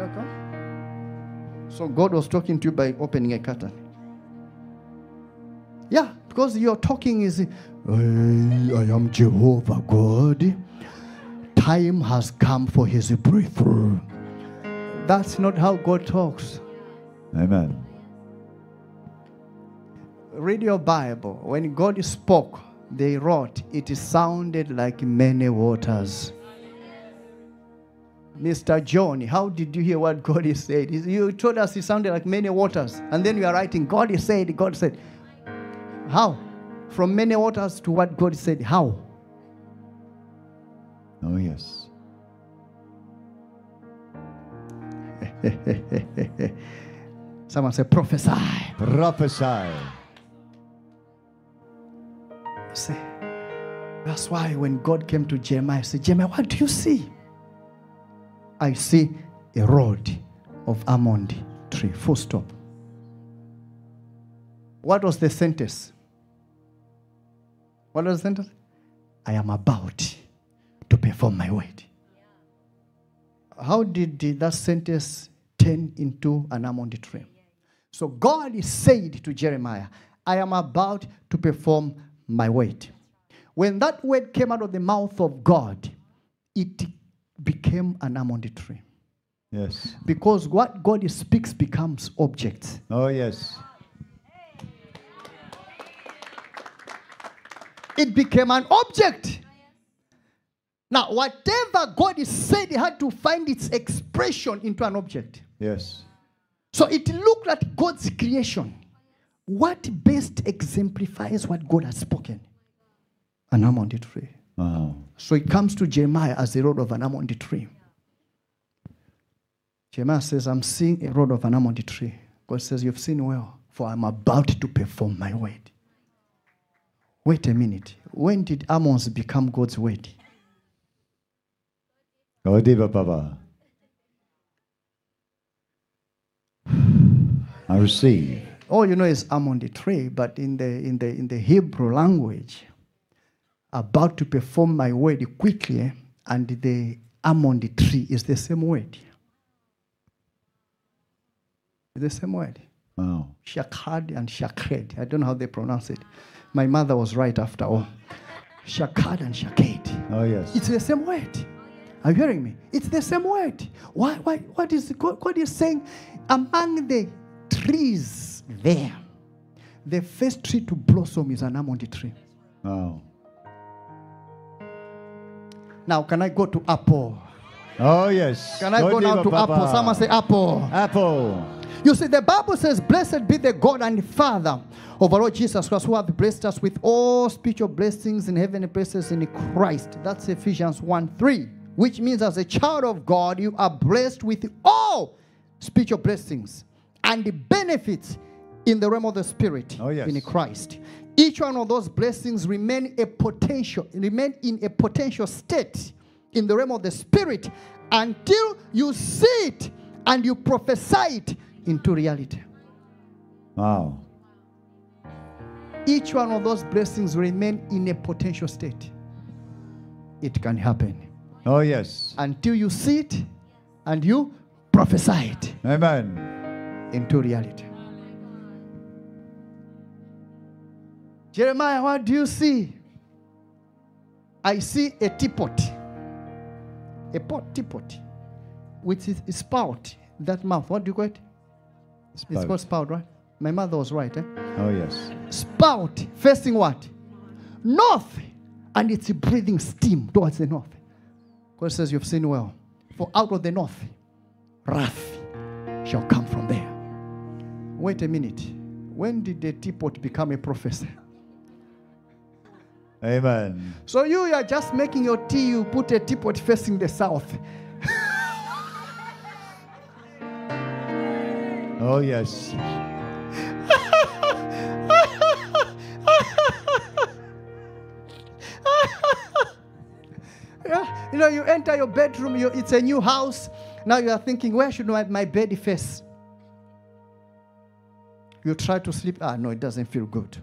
Okay? So God was talking to you by opening a curtain. Yeah, because your talking is, "I I am Jehovah God. Time has come for his breakthrough. That's not how God talks. Amen. Read your Bible. When God spoke, they wrote, it sounded like many waters. Mr. John, how did you hear what God is said? You told us it sounded like many waters. And then you are writing, God is said, God said. How? From many waters to what God said. How? Oh, yes. [LAUGHS] Someone say, prophesy. Prophesy. Say, that's why when God came to Jeremiah, he said, Jeremiah, what do you see? I see a rod of almond tree. Full stop. What was the sentence? What was the sentence? I am about to perform my word. How did that sentence turn into an almond tree? So God said to Jeremiah, I am about to perform my word. When that word came out of the mouth of God, it became an almond tree. Yes. Because what God speaks becomes objects. Oh, yes. It became an object. Now, whatever God is said, he had to find its expression into an object. Yes. So it looked at God's creation. What best exemplifies what God has spoken? An almond tree. Wow. So it comes to Jeremiah as the rod of an almond tree. Jeremiah says, I'm seeing a rod of an almond tree. God says, You've seen well, for I'm about to perform my word. Wait a minute. When did almonds become God's word? Oh, Gaudiva Baba. [SIGHS] I receive. All you know is almond tree, but in the in the in the Hebrew language, about to perform my word quickly, and the almond tree is the same word. The same word. Wow. Shakad and Shakred. I don't know how they pronounce it. My mother was right after all. Shakad and Shaked. Oh, yes. It's the same word. Are you hearing me? It's the same word. Why, why, what is God, God is saying? Among the trees there, the first tree to blossom is an almond tree. Wow. Now, can I go to apple? Oh, yes. Can I go now to apple? Someone say apple. Apple. You see, the Bible says, Blessed be the God and Father of our Lord Jesus Christ, who hath blessed us with all spiritual blessings in heavenly places in Christ. That's Ephesians 1 3, which means as a child of God, you are blessed with all spiritual blessings and the benefits in the realm of the Spirit Oh, yes. in Christ. Each one of those blessings remain a potential, remain in a potential state in the realm of the Spirit until you see it and you prophesy it into reality. Wow. Each one of those blessings remain in a potential state. It can happen Oh, yes. until you see it and you prophesy it Amen. into reality. Jeremiah, what do you see? I see a teapot. A pot, teapot. With its its spout, that mouth. What do you call it? It's Spout. called spout, right? My mother was right, eh? Oh, yes. spout facing what? North. And it's breathing steam towards the north. God says, You've seen well. For out of the north, wrath shall come from there. Wait a minute. When did the teapot become a professor? Amen. So you are just making your tea, you put a teapot facing the south. [LAUGHS] Oh, yes. [LAUGHS] Yeah? You know, you enter your bedroom, you, it's a new house. Now you are thinking, where should my, my bed face? You try to sleep. Ah, no, it doesn't feel good.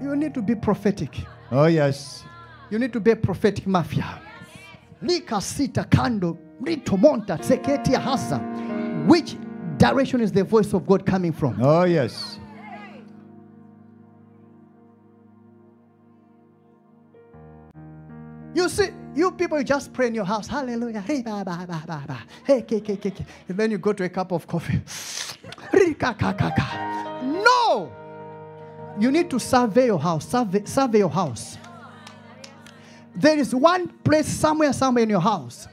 You need to be prophetic. Oh, yes. You need to be a prophetic mafia. Lika sita kando rito monta seketia hasa. Which direction is the voice of God coming from? Oh, yes. You see, you people you just pray in your house, hallelujah, hey, ba, ba, ba, ba, ba. hey, ke, ke, ke, ke. and then you go to a cup of coffee. [LAUGHS] Rika, ka, ka, ka. No! You need to survey your house, survey, survey your house. There is one place somewhere, somewhere in your house.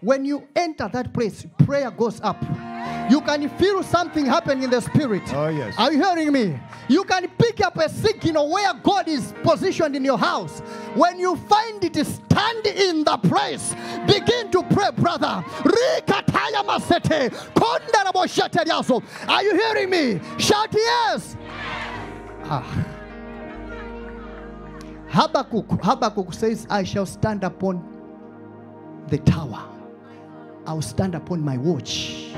When you enter that place, prayer goes up. You can feel something happen in the spirit. Oh, yes. Are you hearing me? You can pick up a signal where God is positioned in your house. When you find it, stand in the place. Begin to pray, brother. Rikataya masete, kondarabo. Are you hearing me? Shout yes. Ah. Habakkuk, Habakkuk says, I shall stand upon the tower. I'll stand upon my watch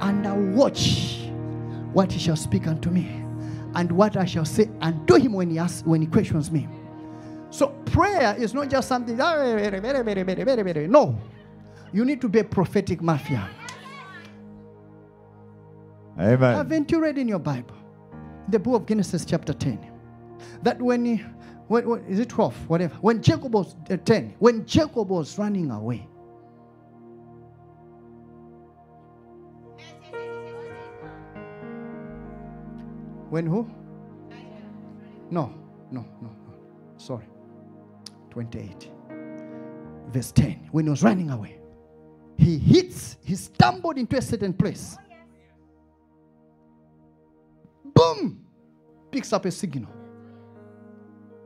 and I'll watch what he shall speak unto me and what I shall say unto him when he asks, when he questions me. So prayer is not just something. "Ah, very, very, very, very, very, very." No, you need to be a prophetic mafia. Amen. Haven't you read in your Bible, the book of Genesis chapter 10, that when, he, when, when is it 12, whatever, when Jacob was uh, 10, when Jacob was running away, when who? No, no, no, no. Sorry. 28. Verse 10. When he was running away, he hits, he stumbled into a certain place. Boom! Picks up a signal.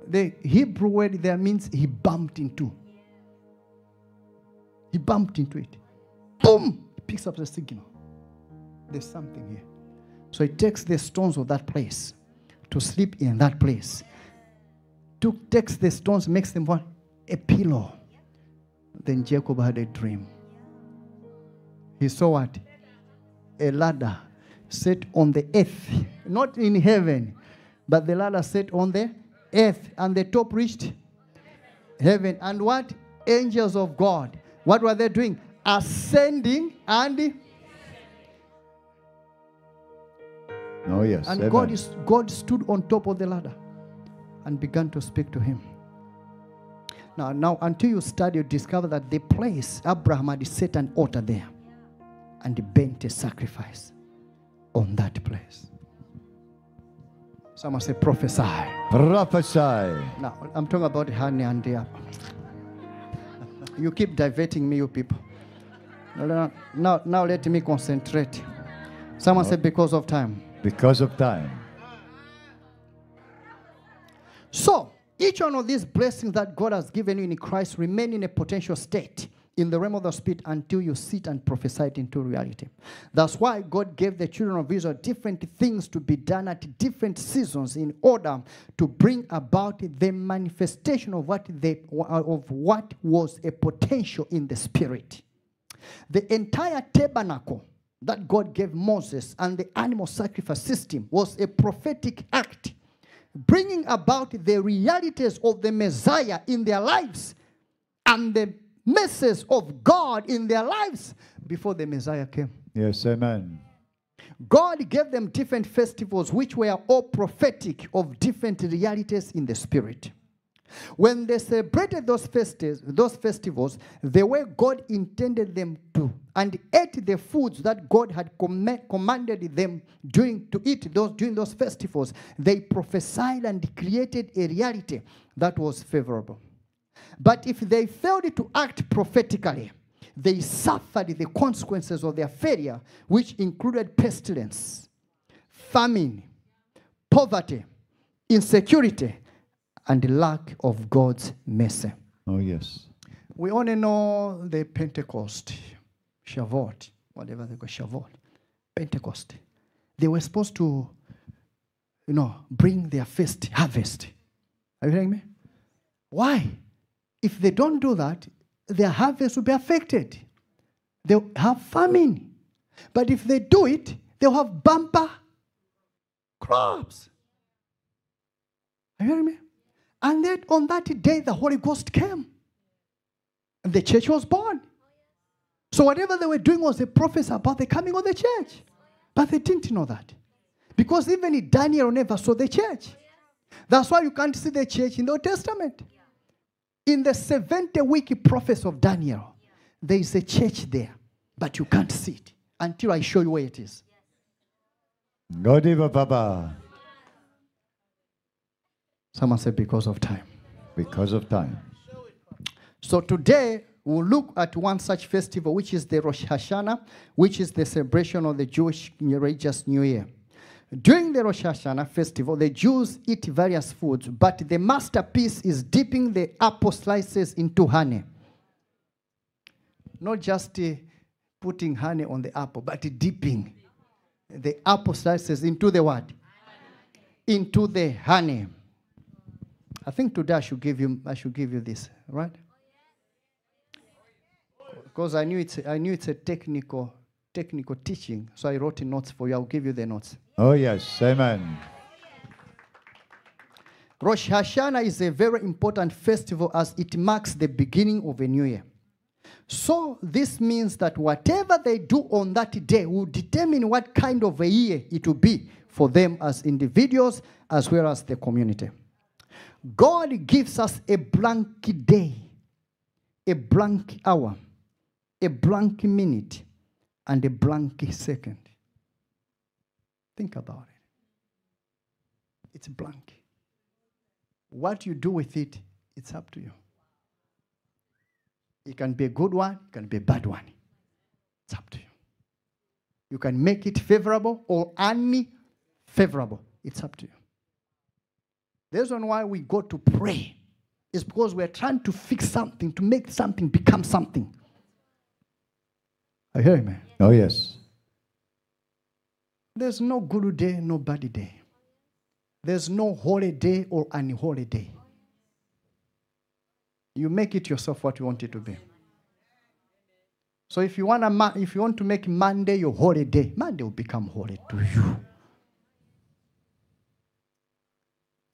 The Hebrew word there means he bumped into. He bumped into it. Boom! Picks up the signal. There's something here. So he takes the stones of that place to sleep in that place. To takes the stones, makes them what? A pillow. Then Jacob had a dream. He saw what? A ladder set on the earth, not in heaven, but the ladder set on the earth, and the top reached heaven. And what? Angels of God. What were they doing? Ascending and Oh, yes. And Amen. God, is, God stood on top of the ladder and began to speak to him. Now, now, until you study, you discover that the place Abraham had set an altar there and he burnt a sacrifice on that place. Someone say, prophesy. Prophesy. Now, I'm talking about honey and the You keep diverting me, you people. Now, now, now let me concentrate. Someone said because of time. Because of time. So, each one of these blessings that God has given you in Christ remain in a potential state in the realm of the spirit until you sit and prophesy it into reality. That's why God gave the children of Israel different things to be done at different seasons in order to bring about the manifestation of what they of what was a potential in the spirit. The entire tabernacle that God gave Moses and the animal sacrifice system was a prophetic act bringing about the realities of the Messiah in their lives and the message of God in their lives before the Messiah came. Yes, amen. God gave them different festivals which were all prophetic of different realities in the spirit. When they celebrated those festivals, those festivals, the way God intended them to, and ate the foods that God had comm- commanded them during to eat those during those festivals, they prophesied and created a reality that was favorable. But if they failed to act prophetically, they suffered the consequences of their failure, which included pestilence, famine, poverty, insecurity, and lack of God's mercy. Oh, yes. We only know the Pentecost, Shavuot, whatever they call Shavuot, Pentecost. They were supposed to, you know, bring their first harvest. Are you hearing me? Why? If they don't do that, their harvest will be affected. They'll have famine. But if they do it, they'll have bumper crops. Are you hearing me? And then on that day, the Holy Ghost came. And the church was born. So whatever they were doing was a prophecy about the coming of the church. But they didn't know that. Because even Daniel never saw the church. That's why you can't see the church in the Old Testament. In the 70 week prophecy of Daniel, there is a church there, but you can't see it until I show you where it is. Godiva Baba. Someone said, because of time. Because of time. So today, we'll look at one such festival, which is the Rosh Hashanah, which is the celebration of the Jewish religious New Year. During the Rosh Hashanah festival, the Jews eat various foods, but the masterpiece is dipping the apple slices into honey. Not just uh, putting honey on the apple, but dipping the apple slices into the what? Into the honey. I think today I should give you I should give you this, right? Because I knew it's I knew it's a technical technical teaching, so I wrote notes for you. I'll give you the notes. Oh, yes. Amen. Rosh Hashanah is a very important festival as it marks the beginning of a new year. So this means that whatever they do on that day will determine what kind of a year it will be for them as individuals as well as the community. God gives us a blank day, a blank hour, a blank minute, and a blank second. Think about it. It's blank. What you do with it, it's up to you. It can be a good one, it can be a bad one. It's up to you. You can make it favorable or unfavorable. It's up to you. The reason why we go to pray is because we're trying to fix something, to make something become something. I hear you, man. Oh, yes. There's no good day, no bad day. There's no holy day or unholy day. You make it yourself what you want it to be. So if you want to ma- if you want to make Monday your holy day, Monday will become holy to you.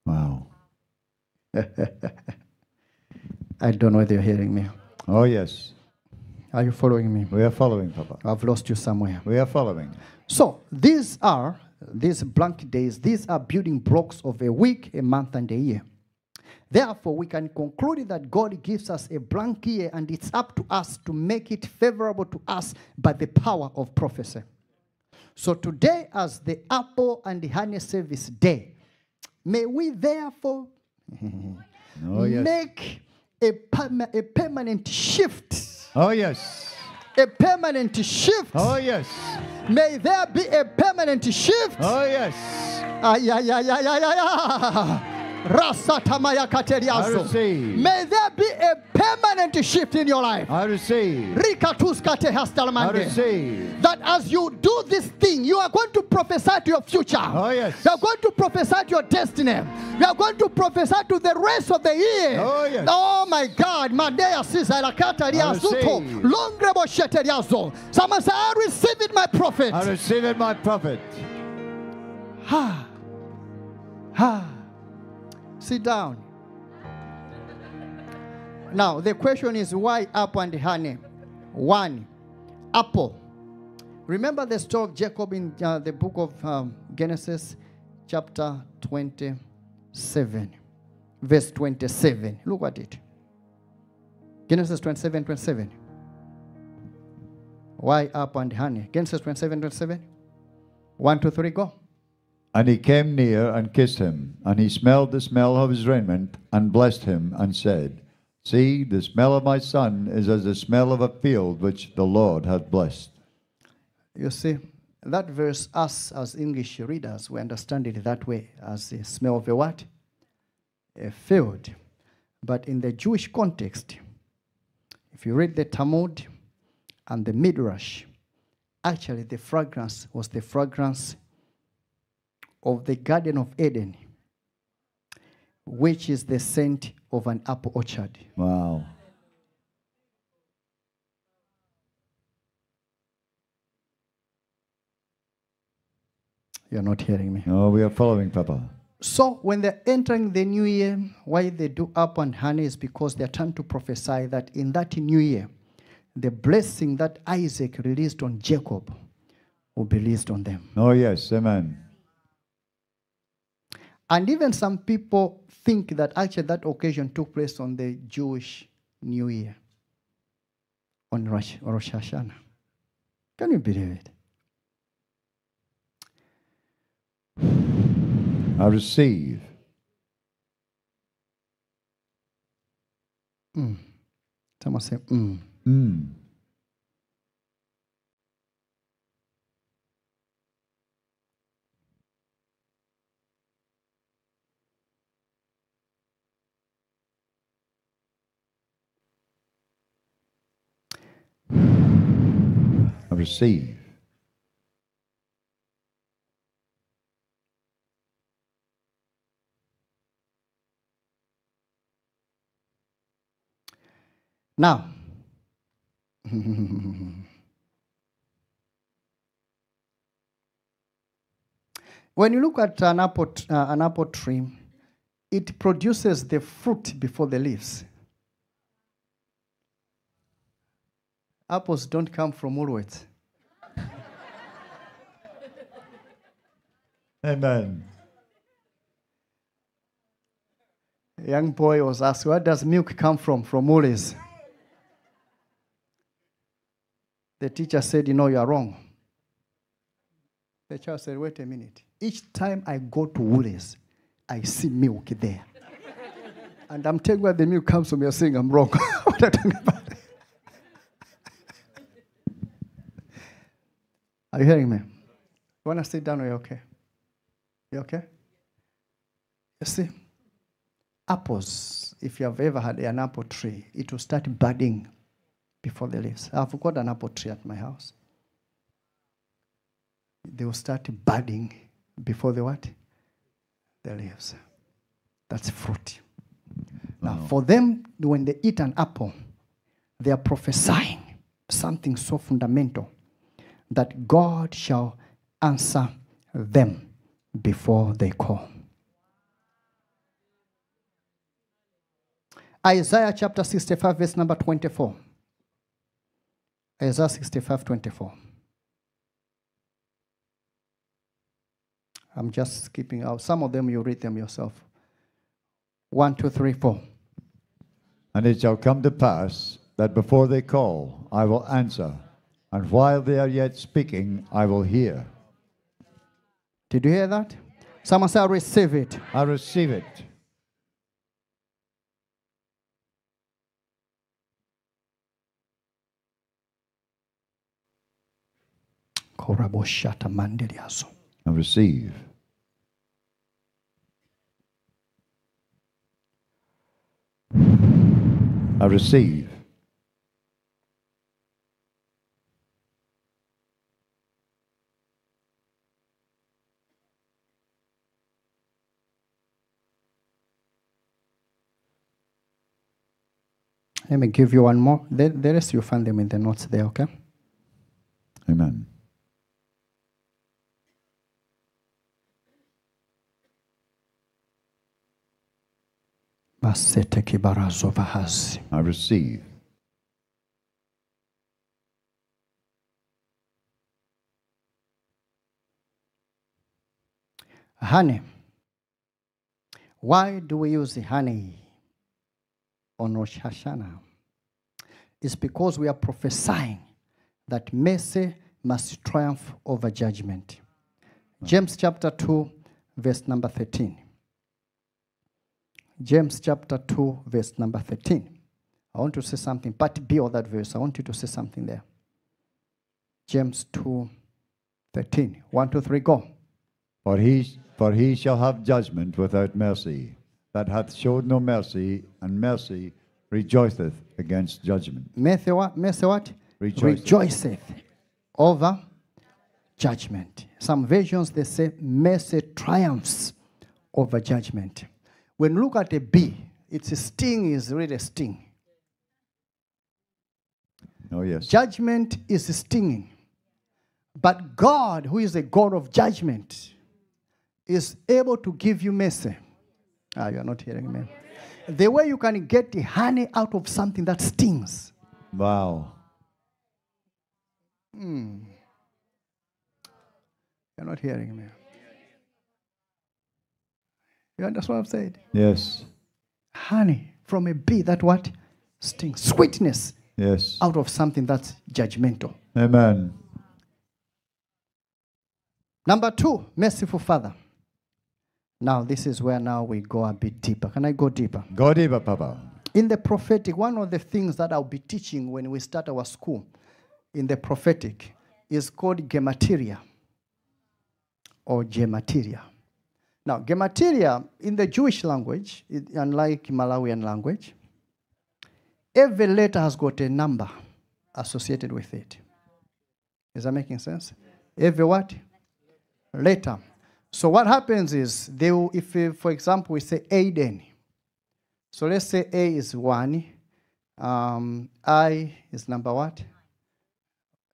Wow. [LAUGHS] I don't know whether you're hearing me. Oh, yes. Are you following me? We are following, Papa. I've lost you somewhere. We are following. So these are these blank days. These are building blocks of a week, a month, and a year. Therefore, we can conclude that God gives us a blank year, and it's up to us to make it favorable to us by the power of prophecy. So today, as the apple and the honey service day, may we therefore [LAUGHS] Oh, yes. make a, perma- a permanent shift. Oh, yes. A permanent shift. Oh, yes. May there be a permanent shift. Oh, yes. Ah, yeah, yeah, yeah, yeah, yeah, yeah. May there be a permanent shift in your life. I receive. I receive. That as you do this thing, you are going to prophesy to your future. Oh, yes. You are going to prophesy to your destiny. You are going to prophesy to the rest of the year. Oh, yes. Oh my God. Madea Sisarakata Riazuto. receive. Longrebo Sheteriazo. Someone say, I receive it, my prophet. I receive it, my prophet. Ha. Ha. Sit down. Now, the question is why apple and honey? One, apple. Remember the story of Jacob in uh, the book of um, Genesis, chapter 27, verse 27. Look at it. Genesis 27, 27. Why apple and honey? Genesis 27, 27. One, two, three, go. And he came near and kissed him, and he smelled the smell of his raiment, and blessed him, and said, See, the smell of my son is as the smell of a field which the Lord hath blessed. You see, that verse, us as English readers, we understand it that way as the smell of a what? A field. But in the Jewish context, if you read the Talmud and the Midrash, actually the fragrance was the fragrance of the Garden of Eden, which is the scent of an apple orchard. Wow. You're not hearing me. Oh, we are following, Papa. So when they're entering the new year, why they do up and honey is because they're trying to prophesy that in that new year, the blessing that Isaac released on Jacob will be released on them. Oh, yes. Amen. And even some people think that actually that occasion took place on the Jewish New Year, on Rosh, Rosh Hashanah. Can you believe it? I receive. Mm. Someone say, mm. Mm. Receive. Now, [LAUGHS] when you look at an apple, uh, an apple tree, it produces the fruit before the leaves. Apples don't come from Woolworths. Amen. A young boy was asked, Where does milk come from? From Woolies. The teacher said, You know, you are wrong. The child said, Wait a minute. Each time I go to Woolies, I see milk there. and I'm telling where the milk comes from. You're saying I'm wrong. [LAUGHS] what are you talking about? are you hearing me? You want to sit down or you okay? You okay? You see? apples, if you have ever had an apple tree, it will start budding before the leaves. I've got an apple tree at my house. They will start budding before the what? The leaves. That's fruit. Now, for them, when they eat an apple, they are prophesying something so fundamental that God shall answer them before they call. Isaiah chapter 65, verse number 24. Isaiah 65, 24. I'm just skipping out. Some of them you read them yourself. One, two, three, four. And it shall come to pass that before they call, I will answer, and while they are yet speaking, I will hear. Did you hear that? Someone say, I receive it. I receive it. I receive. I receive. Let me give you one more. The, the rest you find them in the notes there, okay? Amen. Basete kibarazo vahazi. I receive. Honey. Why do we use the honey on Rosh Hashanah? It's because we are prophesying that mercy must triumph over judgment. James chapter 2, verse number 13. James chapter 2, verse number 13. I want to say something. Part B of that verse, I want you to say something there. James 2, 13. 1, 2, 3, go. For he, for he shall have judgment without mercy, that hath showed no mercy, and mercy rejoiceth against judgment. Mercy what? Mercy what? Rejoiceth. Rejoiceth over judgment. Some versions they say mercy triumphs over judgment. When you look at a bee, its sting is really a sting. Oh, yes. Judgment is stinging. But God, who is a God of judgment, is able to give you mercy. Ah, you are not hearing me. The way you can get the honey out of something that stings. Wow. You're not hearing me. You understand what I've said? Yes. Honey from a bee that what? Stings. Sweetness Yes. out of something that's judgmental. Amen. Number two, merciful Father. Now, this is where now we go a bit deeper. Can I go deeper? God Eva Papa. In the prophetic, one of the things that I'll be teaching when we start our school in the prophetic is called gemateria or gemateria. Now, gemateria in the Jewish language, it, unlike Malawian language, every letter has got a number associated with it. Is that making sense? Every what? Letter. So what happens is, they will, if, uh, for example, we say Aiden, so let's say A is 1, um, I is number what?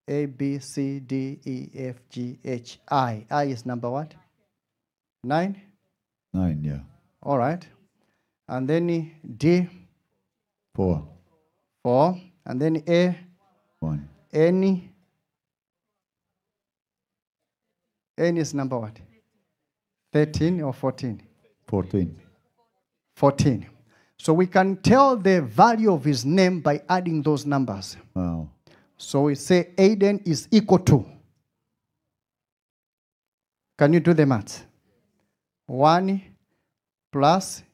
A, B, C, D, E, F, G, H, I. I is number what? 9? Nine, yeah. All right. And then D, Four. 4. And then A, One. N. N is number what? 13 or 14? Fourteen. 14. So we can tell the value of his name by adding those numbers. Wow. So we say Aiden is equal to. Can you do the math? 1 plus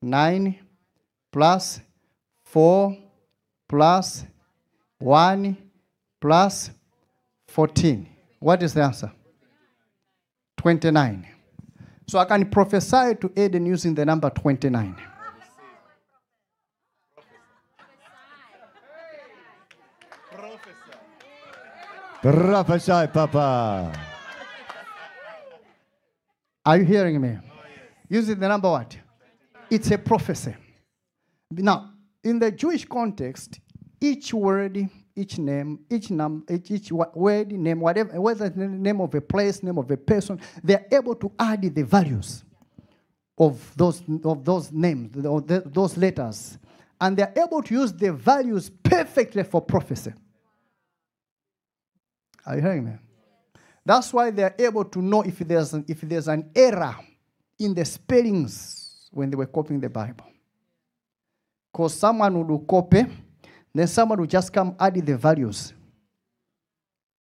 9 plus 4 plus 1 plus 14. What is the answer? 29. So I can prophesy to Aiden using the number 29. Prophesy, Papa. Are you hearing me? Using the number what? It's a prophecy. Now, in the Jewish context, each word, each name, each num, each, each word, name, whatever, whether the name of a place, name of a person, they're able to add the values of those of those names, of the- those letters, and they're able to use the values perfectly for prophecy. Are you hearing me? That's why they're able to know if there's an, if there's an error in the spellings when they were copying the Bible. Because someone would copy, then someone will just come add the values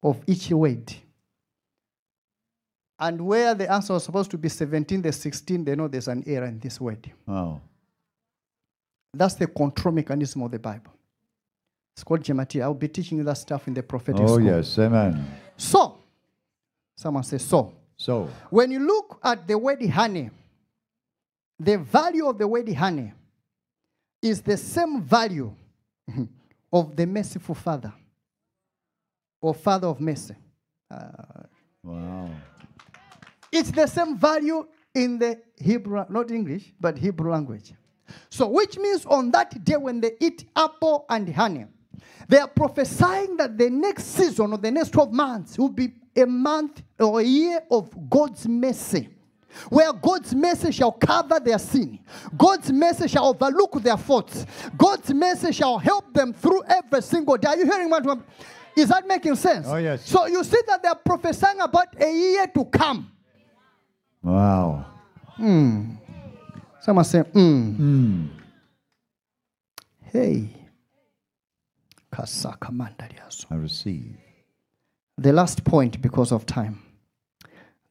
of each word. And where the answer was supposed to be 17, the 16, they know there's an error in this word. Wow. That's the control mechanism of the Bible. It's called gematria. I'll be teaching you that stuff in the prophetic Oh, school. yes. Amen. So, Someone says so. So, When you look at the word honey, the value of the word honey is the same value [LAUGHS] of the merciful father or father of mercy. Uh, wow. It's the same value in the Hebrew, not English, but Hebrew language. So, which means on that day when they eat apple and honey, they are prophesying that the next season or the next 12 months will be a month or a year of God's mercy. Where God's mercy shall cover their sin. God's mercy shall overlook their faults. God's mercy shall help them through every single day. Are you hearing what? I'm- Is that making sense? Oh, yes. So you see that they are prophesying about a year to come. Wow. Someone say, mm. Hey. Kasaka mandariaso. I receive. The last point, because of time.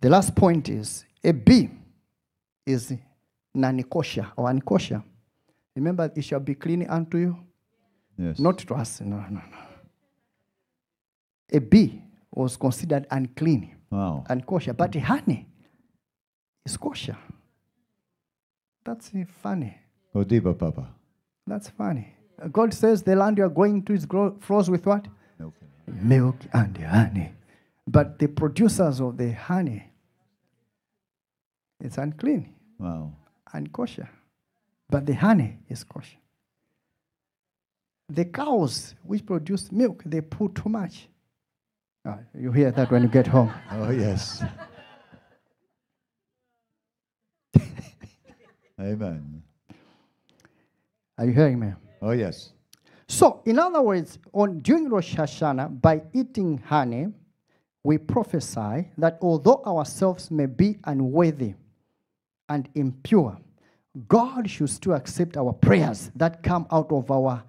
The last point is a B is nanikosha or anikosha. Remember, it shall be clean unto you, Yes. not to us. No, no, no. A bee was considered unclean Wow. and kosher, but honey is kosher. That's funny. Deeper, Papa. That's funny. God says the land you are going to is grow, flows with what? Milk. Milk and honey. But the producers of the honey, it's unclean Wow. and kosher. But the honey is kosher. The cows which produce milk, they put too much. Ah, you hear that when you get home. [LAUGHS] Oh, yes. [LAUGHS] Amen. Are you hearing me? Oh, yes. So, in other words, on during Rosh Hashanah, by eating honey, we prophesy that although ourselves may be unworthy and impure, God should still accept our prayers that come out of our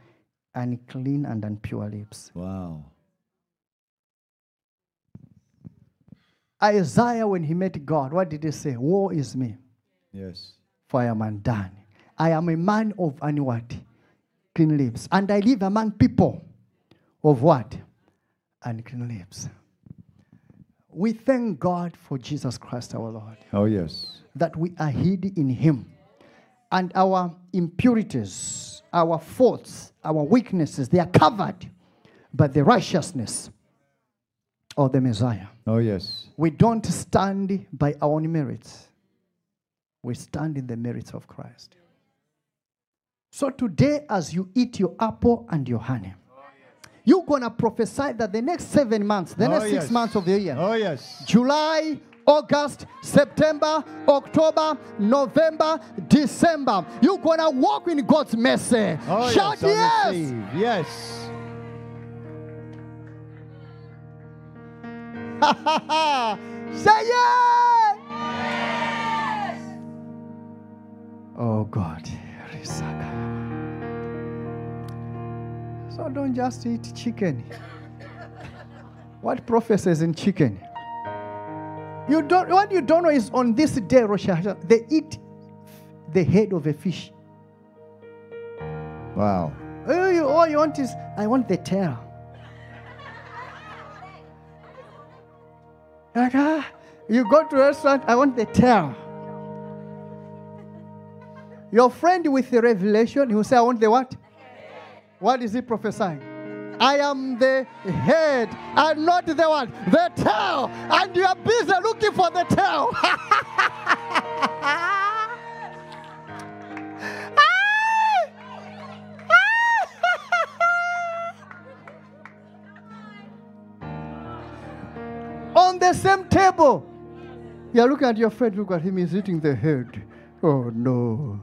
unclean and impure lips. Wow. Isaiah, when he met God, what did he say? Woe is me, Yes. for I am undone. I am a man of unwhat? Clean lips. And I live among people of what? Unclean lips. We thank God for Jesus Christ our Lord, Oh, yes. that we are hid in Him. And our impurities, our faults, our weaknesses, they are covered by the righteousness of the Messiah. Oh, yes. We don't stand by our own merits. We stand in the merits of Christ. So today, as you eat your apple and your honey, you're going to prophesy that the next seven months, the Oh, next six months of the year, Oh, yes. July, August, September, October, November, December, you're going to walk in God's mercy. Oh, Shout yes. I yes. receive. Yes. [LAUGHS] Say yes. Oh God. So don't just eat chicken. What prophecies in chicken? You don't what you don't know is on this day, Rosh Hashanah, they eat the head of a fish. Wow. All you, all you want is I want the tail. Like, ah, you go to a restaurant, I want the tail. Your friend with the revelation, he will say, I want the what? What is he prophesying? I am the head and not the one, The tail. And you are busy looking for the tail. [LAUGHS] on the same table. You're looking at your friend, look at him, he's eating the head. Oh no.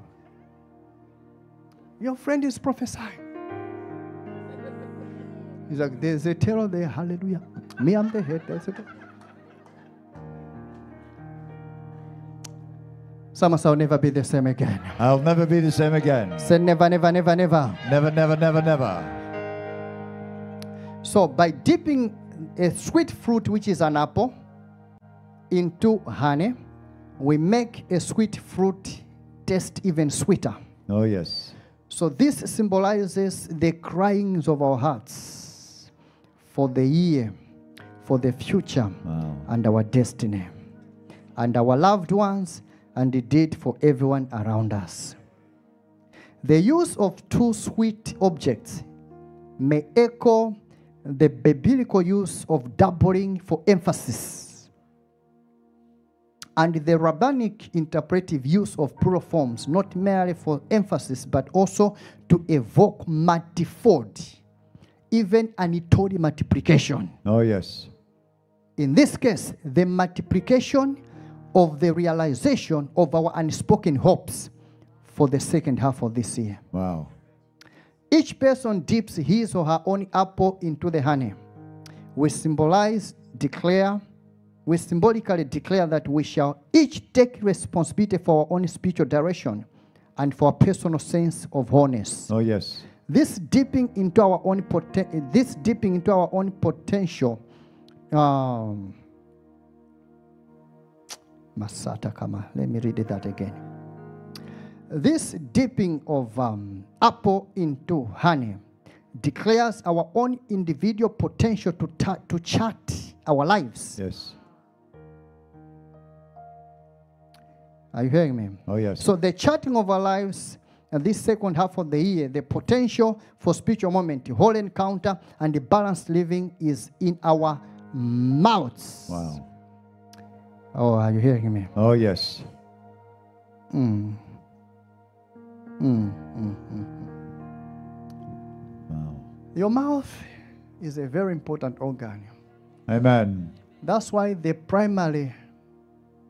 Your friend is prophesying. He's like, there's a tail there, hallelujah. Me, I'm the head, that's it. Some of us will never be the same again. I'll never be the same again. Say never, never, never, never. Never, never, never, never. So by dipping a sweet fruit, which is an apple, into honey, we make a sweet fruit taste even sweeter. Oh, yes. So this symbolizes the cryings of our hearts for the year, for the future Wow. and our destiny, and our loved ones, and indeed for everyone around us. The use of two sweet objects may echo the biblical use of doubling for emphasis and the rabbinic interpretive use of plural forms, not merely for emphasis, but also to evoke multifold, even an untold multiplication. Oh, yes. In this case, the multiplication of the realization of our unspoken hopes for the second half of this year. Wow. Each person dips his or her own apple into the honey. We symbolize, declare, we symbolically declare that we shall each take responsibility for our own spiritual direction and for a personal sense of wholeness. Oh, yes. This dipping into our own poten- this dipping into our own potential. Um, Masata Kama. Let me read that again. This dipping of um, apple into honey declares our own individual potential to, ta- to chart our lives. Yes. Are you hearing me? Oh, yes. So the charting of our lives and this second half of the year, the potential for spiritual moment, whole encounter, and the balanced living is in our mouths. wow. Oh, are you hearing me? Oh, yes. Mm. Mm, mm, mm. Wow. Your mouth is a very important organ. Amen. That's why the primary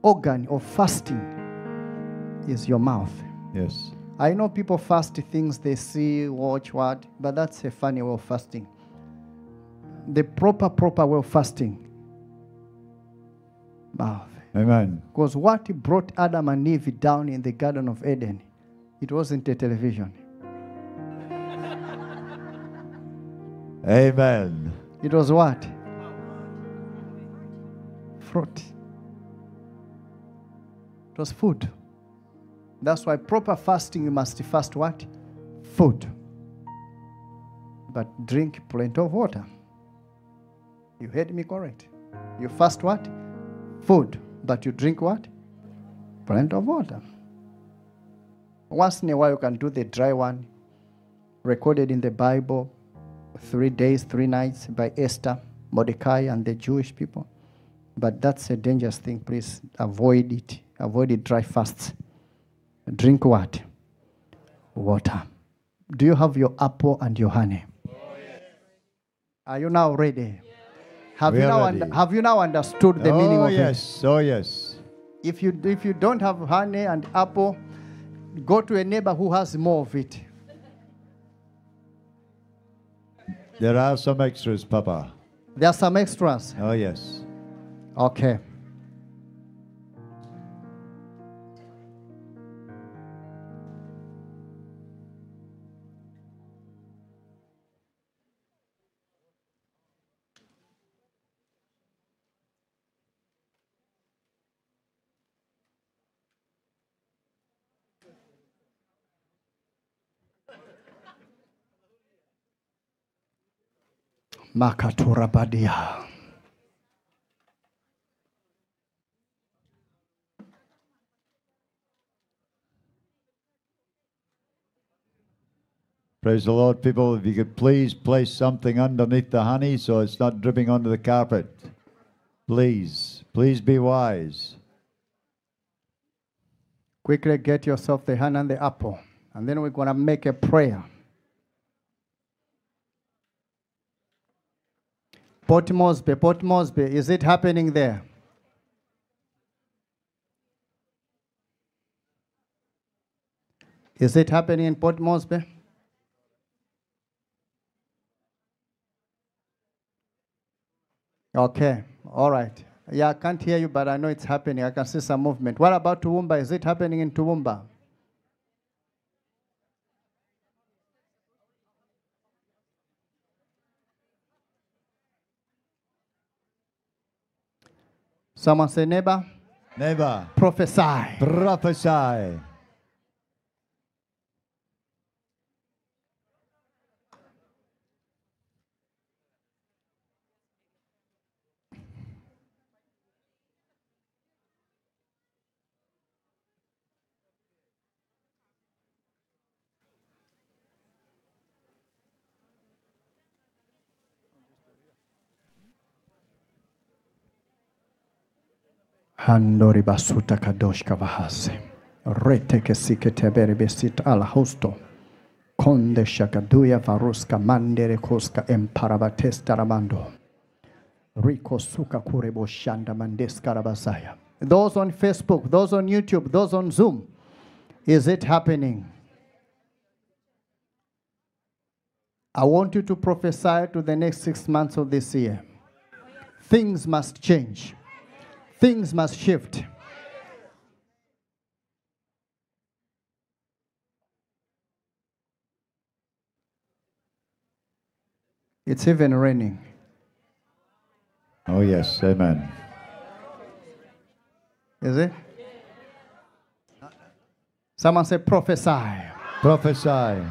organ of fasting is your mouth. Yes. I know people fast things they see, watch, what, but that's a funny way of fasting. The proper, proper way of fasting. Amen. Because what brought Adam and Eve down in the Garden of Eden, it wasn't a television. Amen. It was what? Fruit. It was food. That's why proper fasting, you must fast what? Food. But drink plenty of water. You heard me correct. You fast what? Food. But you drink what? Plenty of water. Once in a while, you can do the dry one, recorded in the Bible, three days, three nights by Esther, Mordecai, and the Jewish people. But that's a dangerous thing. Please avoid it. Avoid it dry fasts. Drink what? Water. Do you have your apple and your honey? Are you now ready? Have We you now ready. have you now understood the oh, meaning oh, of it? yes. Oh, yes. If you if you don't have honey and apple, go to a neighbor who has more of it. There are some extras, Papa. There are some extras. Oh, yes. Okay. Makatura Badia. Praise the Lord, people. If you could please place something underneath the honey so it's not dripping onto the carpet. Please. Please be wise. Quickly get yourself the honey and the apple. And then we're going to make a prayer. Port Moresby, Port Moresby, is it happening there? Is it happening in Port Moresby? Okay, all right. Yeah, I can't hear you, but I know it's happening. I can see some movement. What about Toowoomba? Is it happening in Toowoomba? Someone say, neighbor, Neighbor, prophesy. prophesy. Handori basuta kadosh kavahase. Rete kesike tebere besit al hosto. Konde shakaduya varuska mandere koska emparabatesta ramando. Rico suka kurebo shanda mandeska rabasaya. Those on Facebook, those on YouTube, those on Zoom, is it happening? I want you to prophesy to the next six months of this year. Things must change. Things must shift. It's even raining. Oh, yes. Amen. Is it? Someone say prophesy. Prophesy.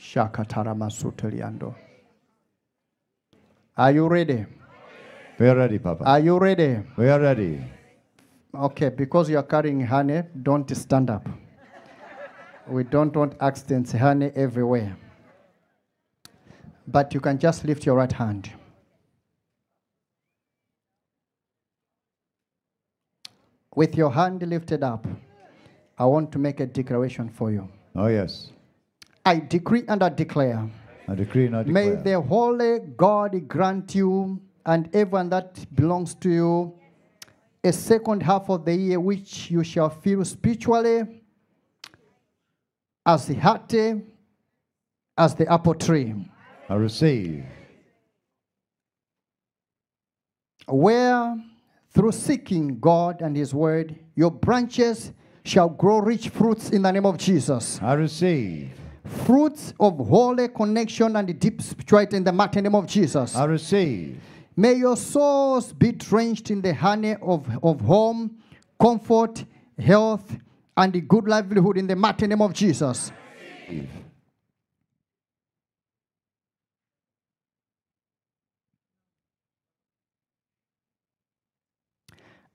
Shakatarama Suteliando. Are you ready? We are ready, Papa. Are you ready? We are ready. Okay, because you are carrying honey, don't stand up. We don't want accidents, honey everywhere. But you can just lift your right hand. With your hand lifted up, I want to make a declaration for you. Oh, yes. I decree and I declare. I decree and I declare. May the Holy God grant you and everyone that belongs to you a second half of the year which you shall feel spiritually as healthy as the apple tree, I receive. where through seeking God and His Word, your branches shall grow rich fruits in the name of Jesus. I receive. Fruits of holy connection and deep spirituality in the mighty name of Jesus. I receive. May your souls be drenched in the honey of, of home, comfort, health, and a good livelihood in the mighty name of Jesus.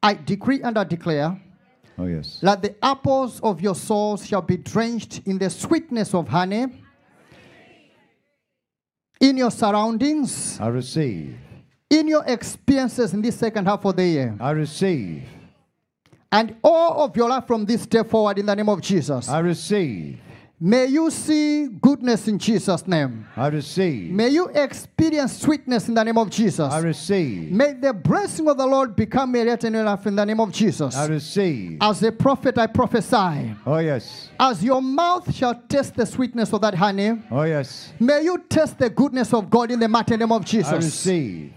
I decree and I declare Oh, yes. that the apples of your souls shall be drenched in the sweetness of honey in your surroundings, I receive. In your experiences in this second half of the year. I receive. and all of your life from this day forward in the name of Jesus. I receive. May you see goodness in Jesus' name. I receive. May you experience sweetness in the name of Jesus. I receive. May the blessing of the Lord become a reality in your life in the name of Jesus. I receive. As a prophet, I prophesy. Oh, yes. As your mouth shall taste the sweetness of that honey, Oh, yes. may you taste the goodness of God in the mighty name of Jesus. I receive.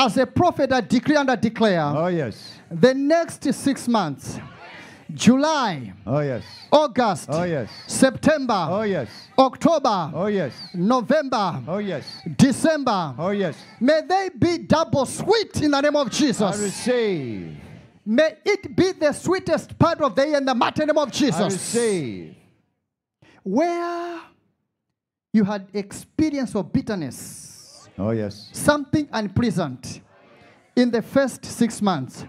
As a prophet, I decree and I declare Oh, yes. the next six months, July, Oh, yes. August, Oh, yes. September, Oh, yes. October, Oh, yes. November, Oh, yes. December. Oh, yes. May they be double sweet in the name of Jesus. I receive. May it be the sweetest part of the year in the mighty name of I Jesus. receive. Where you had experience of bitterness, Oh, yes. something unpleasant in the first six months.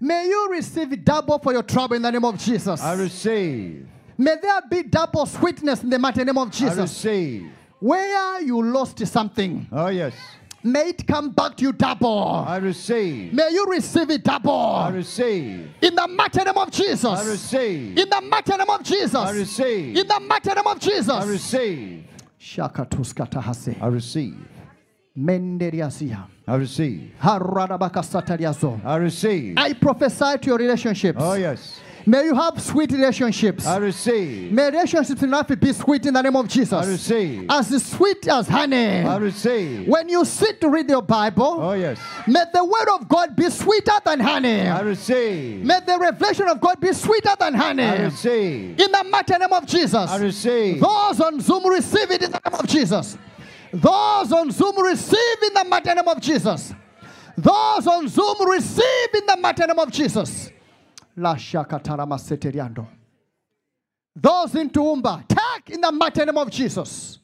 May you receive double for your trouble in the name of Jesus. I receive. May there be double sweetness in the mighty name of Jesus. I receive. Where you lost something, Oh, yes. may it come back to you double. I receive. May you receive it double. I receive. In the mighty name of Jesus. I receive. In the mighty name of Jesus. I receive. In the mighty name of Jesus. I receive. I receive. I receive. I receive. I prophesy to your relationships. Oh, yes. May you have sweet relationships. I receive. May relationships in life be sweet in the name of Jesus. I receive. As sweet as honey. I receive. When you sit to read your Bible, Oh, yes. may the word of God be sweeter than honey. I receive. May the revelation of God be sweeter than honey. I receive. In the mighty name of Jesus. I receive. Those on Zoom receive it in the name of Jesus. Those on Zoom receive in the mighty name of Jesus. Those on Zoom receive in the mighty name of Jesus. Those in Toowoomba, take in the mighty name of Jesus.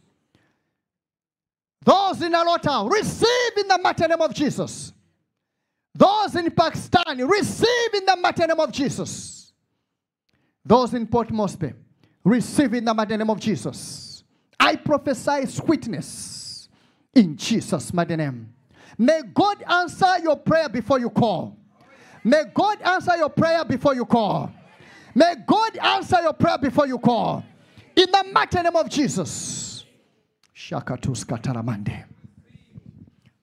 Those in Alotau, receive in the mighty name of Jesus. Those in Pakistan, receive in the mighty name of Jesus. Those in Port Moresby, receive in the mighty name of Jesus. I prophesy sweetness in Jesus' mighty name. May God answer your prayer before you call. May God answer your prayer before you call. May God answer your prayer before you call. In the mighty name of Jesus. Shakatus kataramande.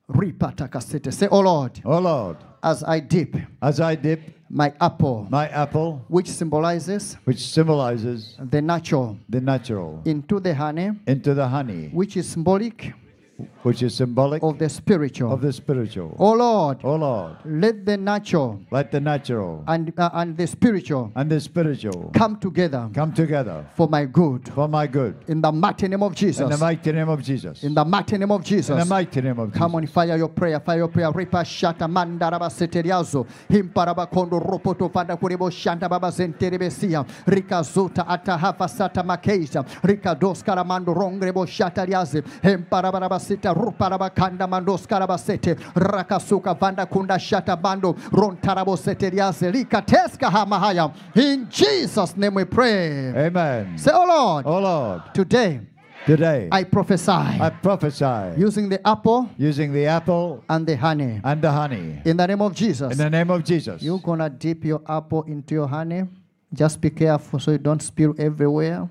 Ripatakasete. Say, Oh Lord, Oh Lord, as I dip as I dip my apple, my apple, which symbolizes which symbolizes the natural, the natural, into the honey, into the honey, which is symbolic which is symbolic of the spiritual. of the spiritual. Oh Lord, Oh Lord, let the natural let the natural and, uh, and the spiritual and the spiritual come together come together for my good. for my good. In the mighty name of Jesus. In the mighty name of Jesus. In the mighty name of Jesus. In the mighty name of Come on, fire your prayer, fire your prayer. Ripa shata mandaraba seteriazo. Himparaba kondo ropoto fanda kurebo shanta baba zenterebesia. Rika zuta atahafa sata makeisa. Rika dos karamando rongrebo shata riaze. Himparaba sita mandos karabasete. Rakasuka vanda kunda shata bando. Rontarabo seteriaze. Rika teska hamahaya. In Jesus' name we pray. Amen. Say, Oh Lord, Oh Lord, today today I prophesy I prophesy using the apple using the apple and the honey. and the honey. In the name of Jesus. In the name of Jesus. You're gonna dip your apple into your honey. Just be careful so you don't spill everywhere.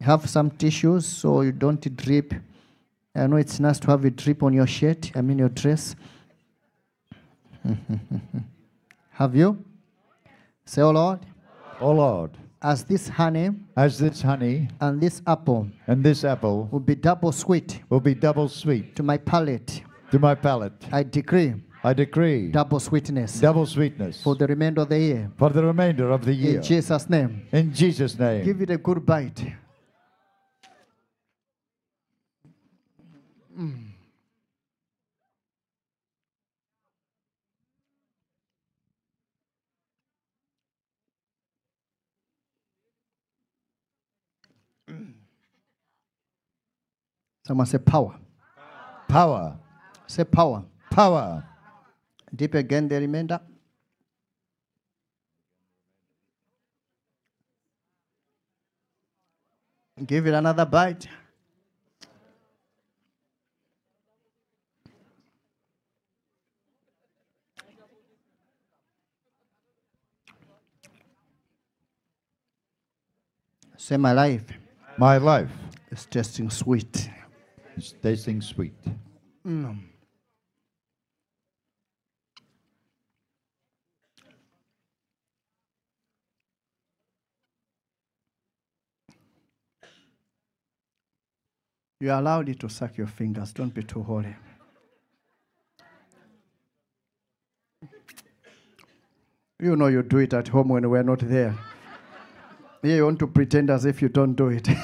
Have some tissues so you don't drip. I know it's nice to have a drip on your shirt, I mean your dress. [LAUGHS] have you? Say, Oh Lord, Oh Lord, as this honey as this honey and this apple and this apple will be double sweet will be double sweet to my palate, to my palate, I decree I decree double sweetness double sweetness for the remainder of the year. for the remainder of the year. In Jesus' name. In Jesus' name. Give it a good bite. Mm. Someone say power. Power. Say power. Power. Dip again the remainder. Give it another bite. Say my life My life is tasting sweet. is tasting sweet. Mm. You are allowed it to suck your fingers. Don't be too holy. You know you do it at home when we're not there. Here you want to pretend as if you don't do it. [LAUGHS]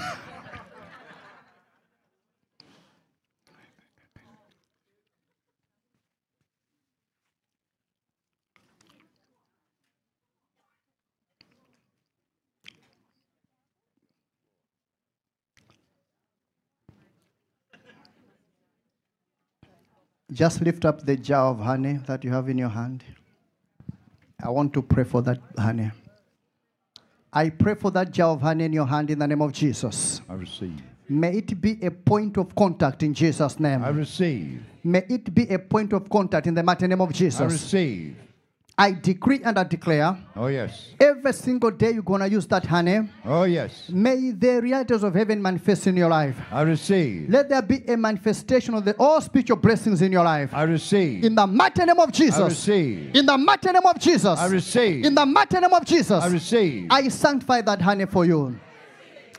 Just lift up the jar of honey that you have in your hand. I want to pray for that honey. I pray for that jar of honey in your hand in the name of Jesus. I receive. May it be a point of contact in Jesus' name. I receive. May it be a point of contact in the mighty name of Jesus. I receive. I decree and I declare Oh, yes. every single day you're going to use that honey. Oh, yes. May the realities of heaven manifest in your life. I receive. Let there be a manifestation of the all spiritual blessings in your life. I receive. In the mighty name of Jesus. I receive. In the mighty name of Jesus. I receive. In the mighty name of Jesus. I receive. I sanctify that honey for you.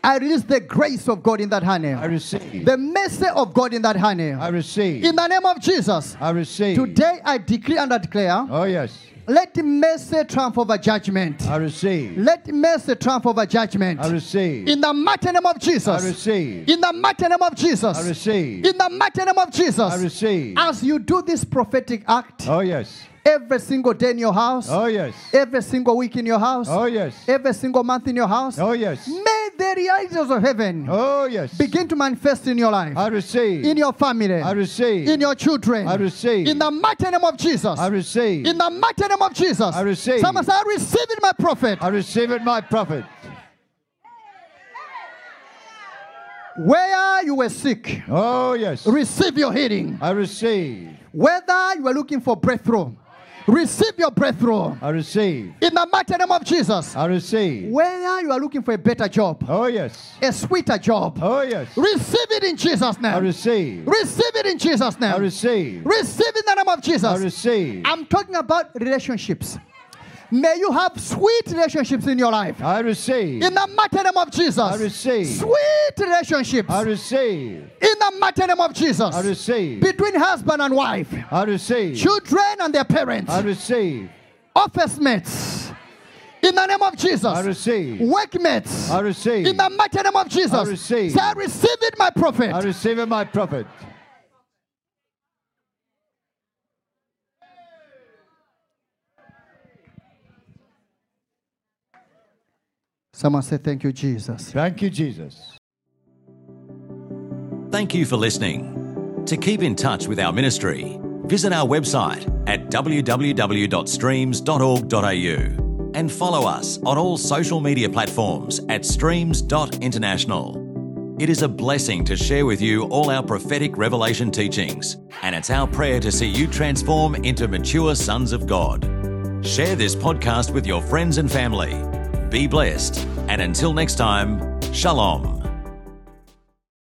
I release the grace of God in that honey. I receive. The mercy of God in that honey. I receive. In the name of Jesus. I receive. Today I decree and I declare Oh, yes. Let mercy triumph over judgment. I receive. Let mercy triumph over judgment. I receive. In the mighty name of Jesus. I receive. In the mighty name of Jesus. I receive. In the mighty name of Jesus. I receive. As you do this prophetic act Oh, yes. Every single day in your house, Oh, yes. every single week in your house, Oh, yes. every single month in your house, Oh, yes. may the realities of heaven Oh, yes. begin to manifest in your life, I receive. in your family, I receive. in your children. I receive. In the mighty name of Jesus. I receive. In the mighty name of Jesus. I receive. Someone say, I receive it, my prophet. I receive it, my prophet. Where you were sick, Oh, yes. receive your healing. I receive. Whether you are looking for breakthrough, receive your breakthrough. I receive. In the mighty name of Jesus. I receive. Whether you are looking for a better job, Oh, yes. a sweeter job, Oh, yes. receive it in Jesus' name. I receive. Receive it in Jesus' name. I receive. Receive in the name of Jesus. I receive. I'm talking about relationships. May you have sweet relationships in your life. I receive. In the mighty name of Jesus. I receive. Sweet relationships. I receive. In the mighty name of Jesus. I receive. Between husband and wife. I receive. Children and their parents. I receive. Office mates. In the name of Jesus. I receive. Workmates. I receive. In the mighty name of Jesus. I receive. Say, I receive it, my prophet. I receive it, my prophet. Someone say, Thank you, Jesus. Thank you, Jesus. Thank you for listening. To keep in touch with our ministry, visit our website at www.streams.org.au and follow us on all social media platforms at streams.international. It is a blessing to share with you all our prophetic revelation teachings, and it's our prayer to see you transform into mature sons of God. Share this podcast with your friends and family. Be blessed, and until next time, Shalom.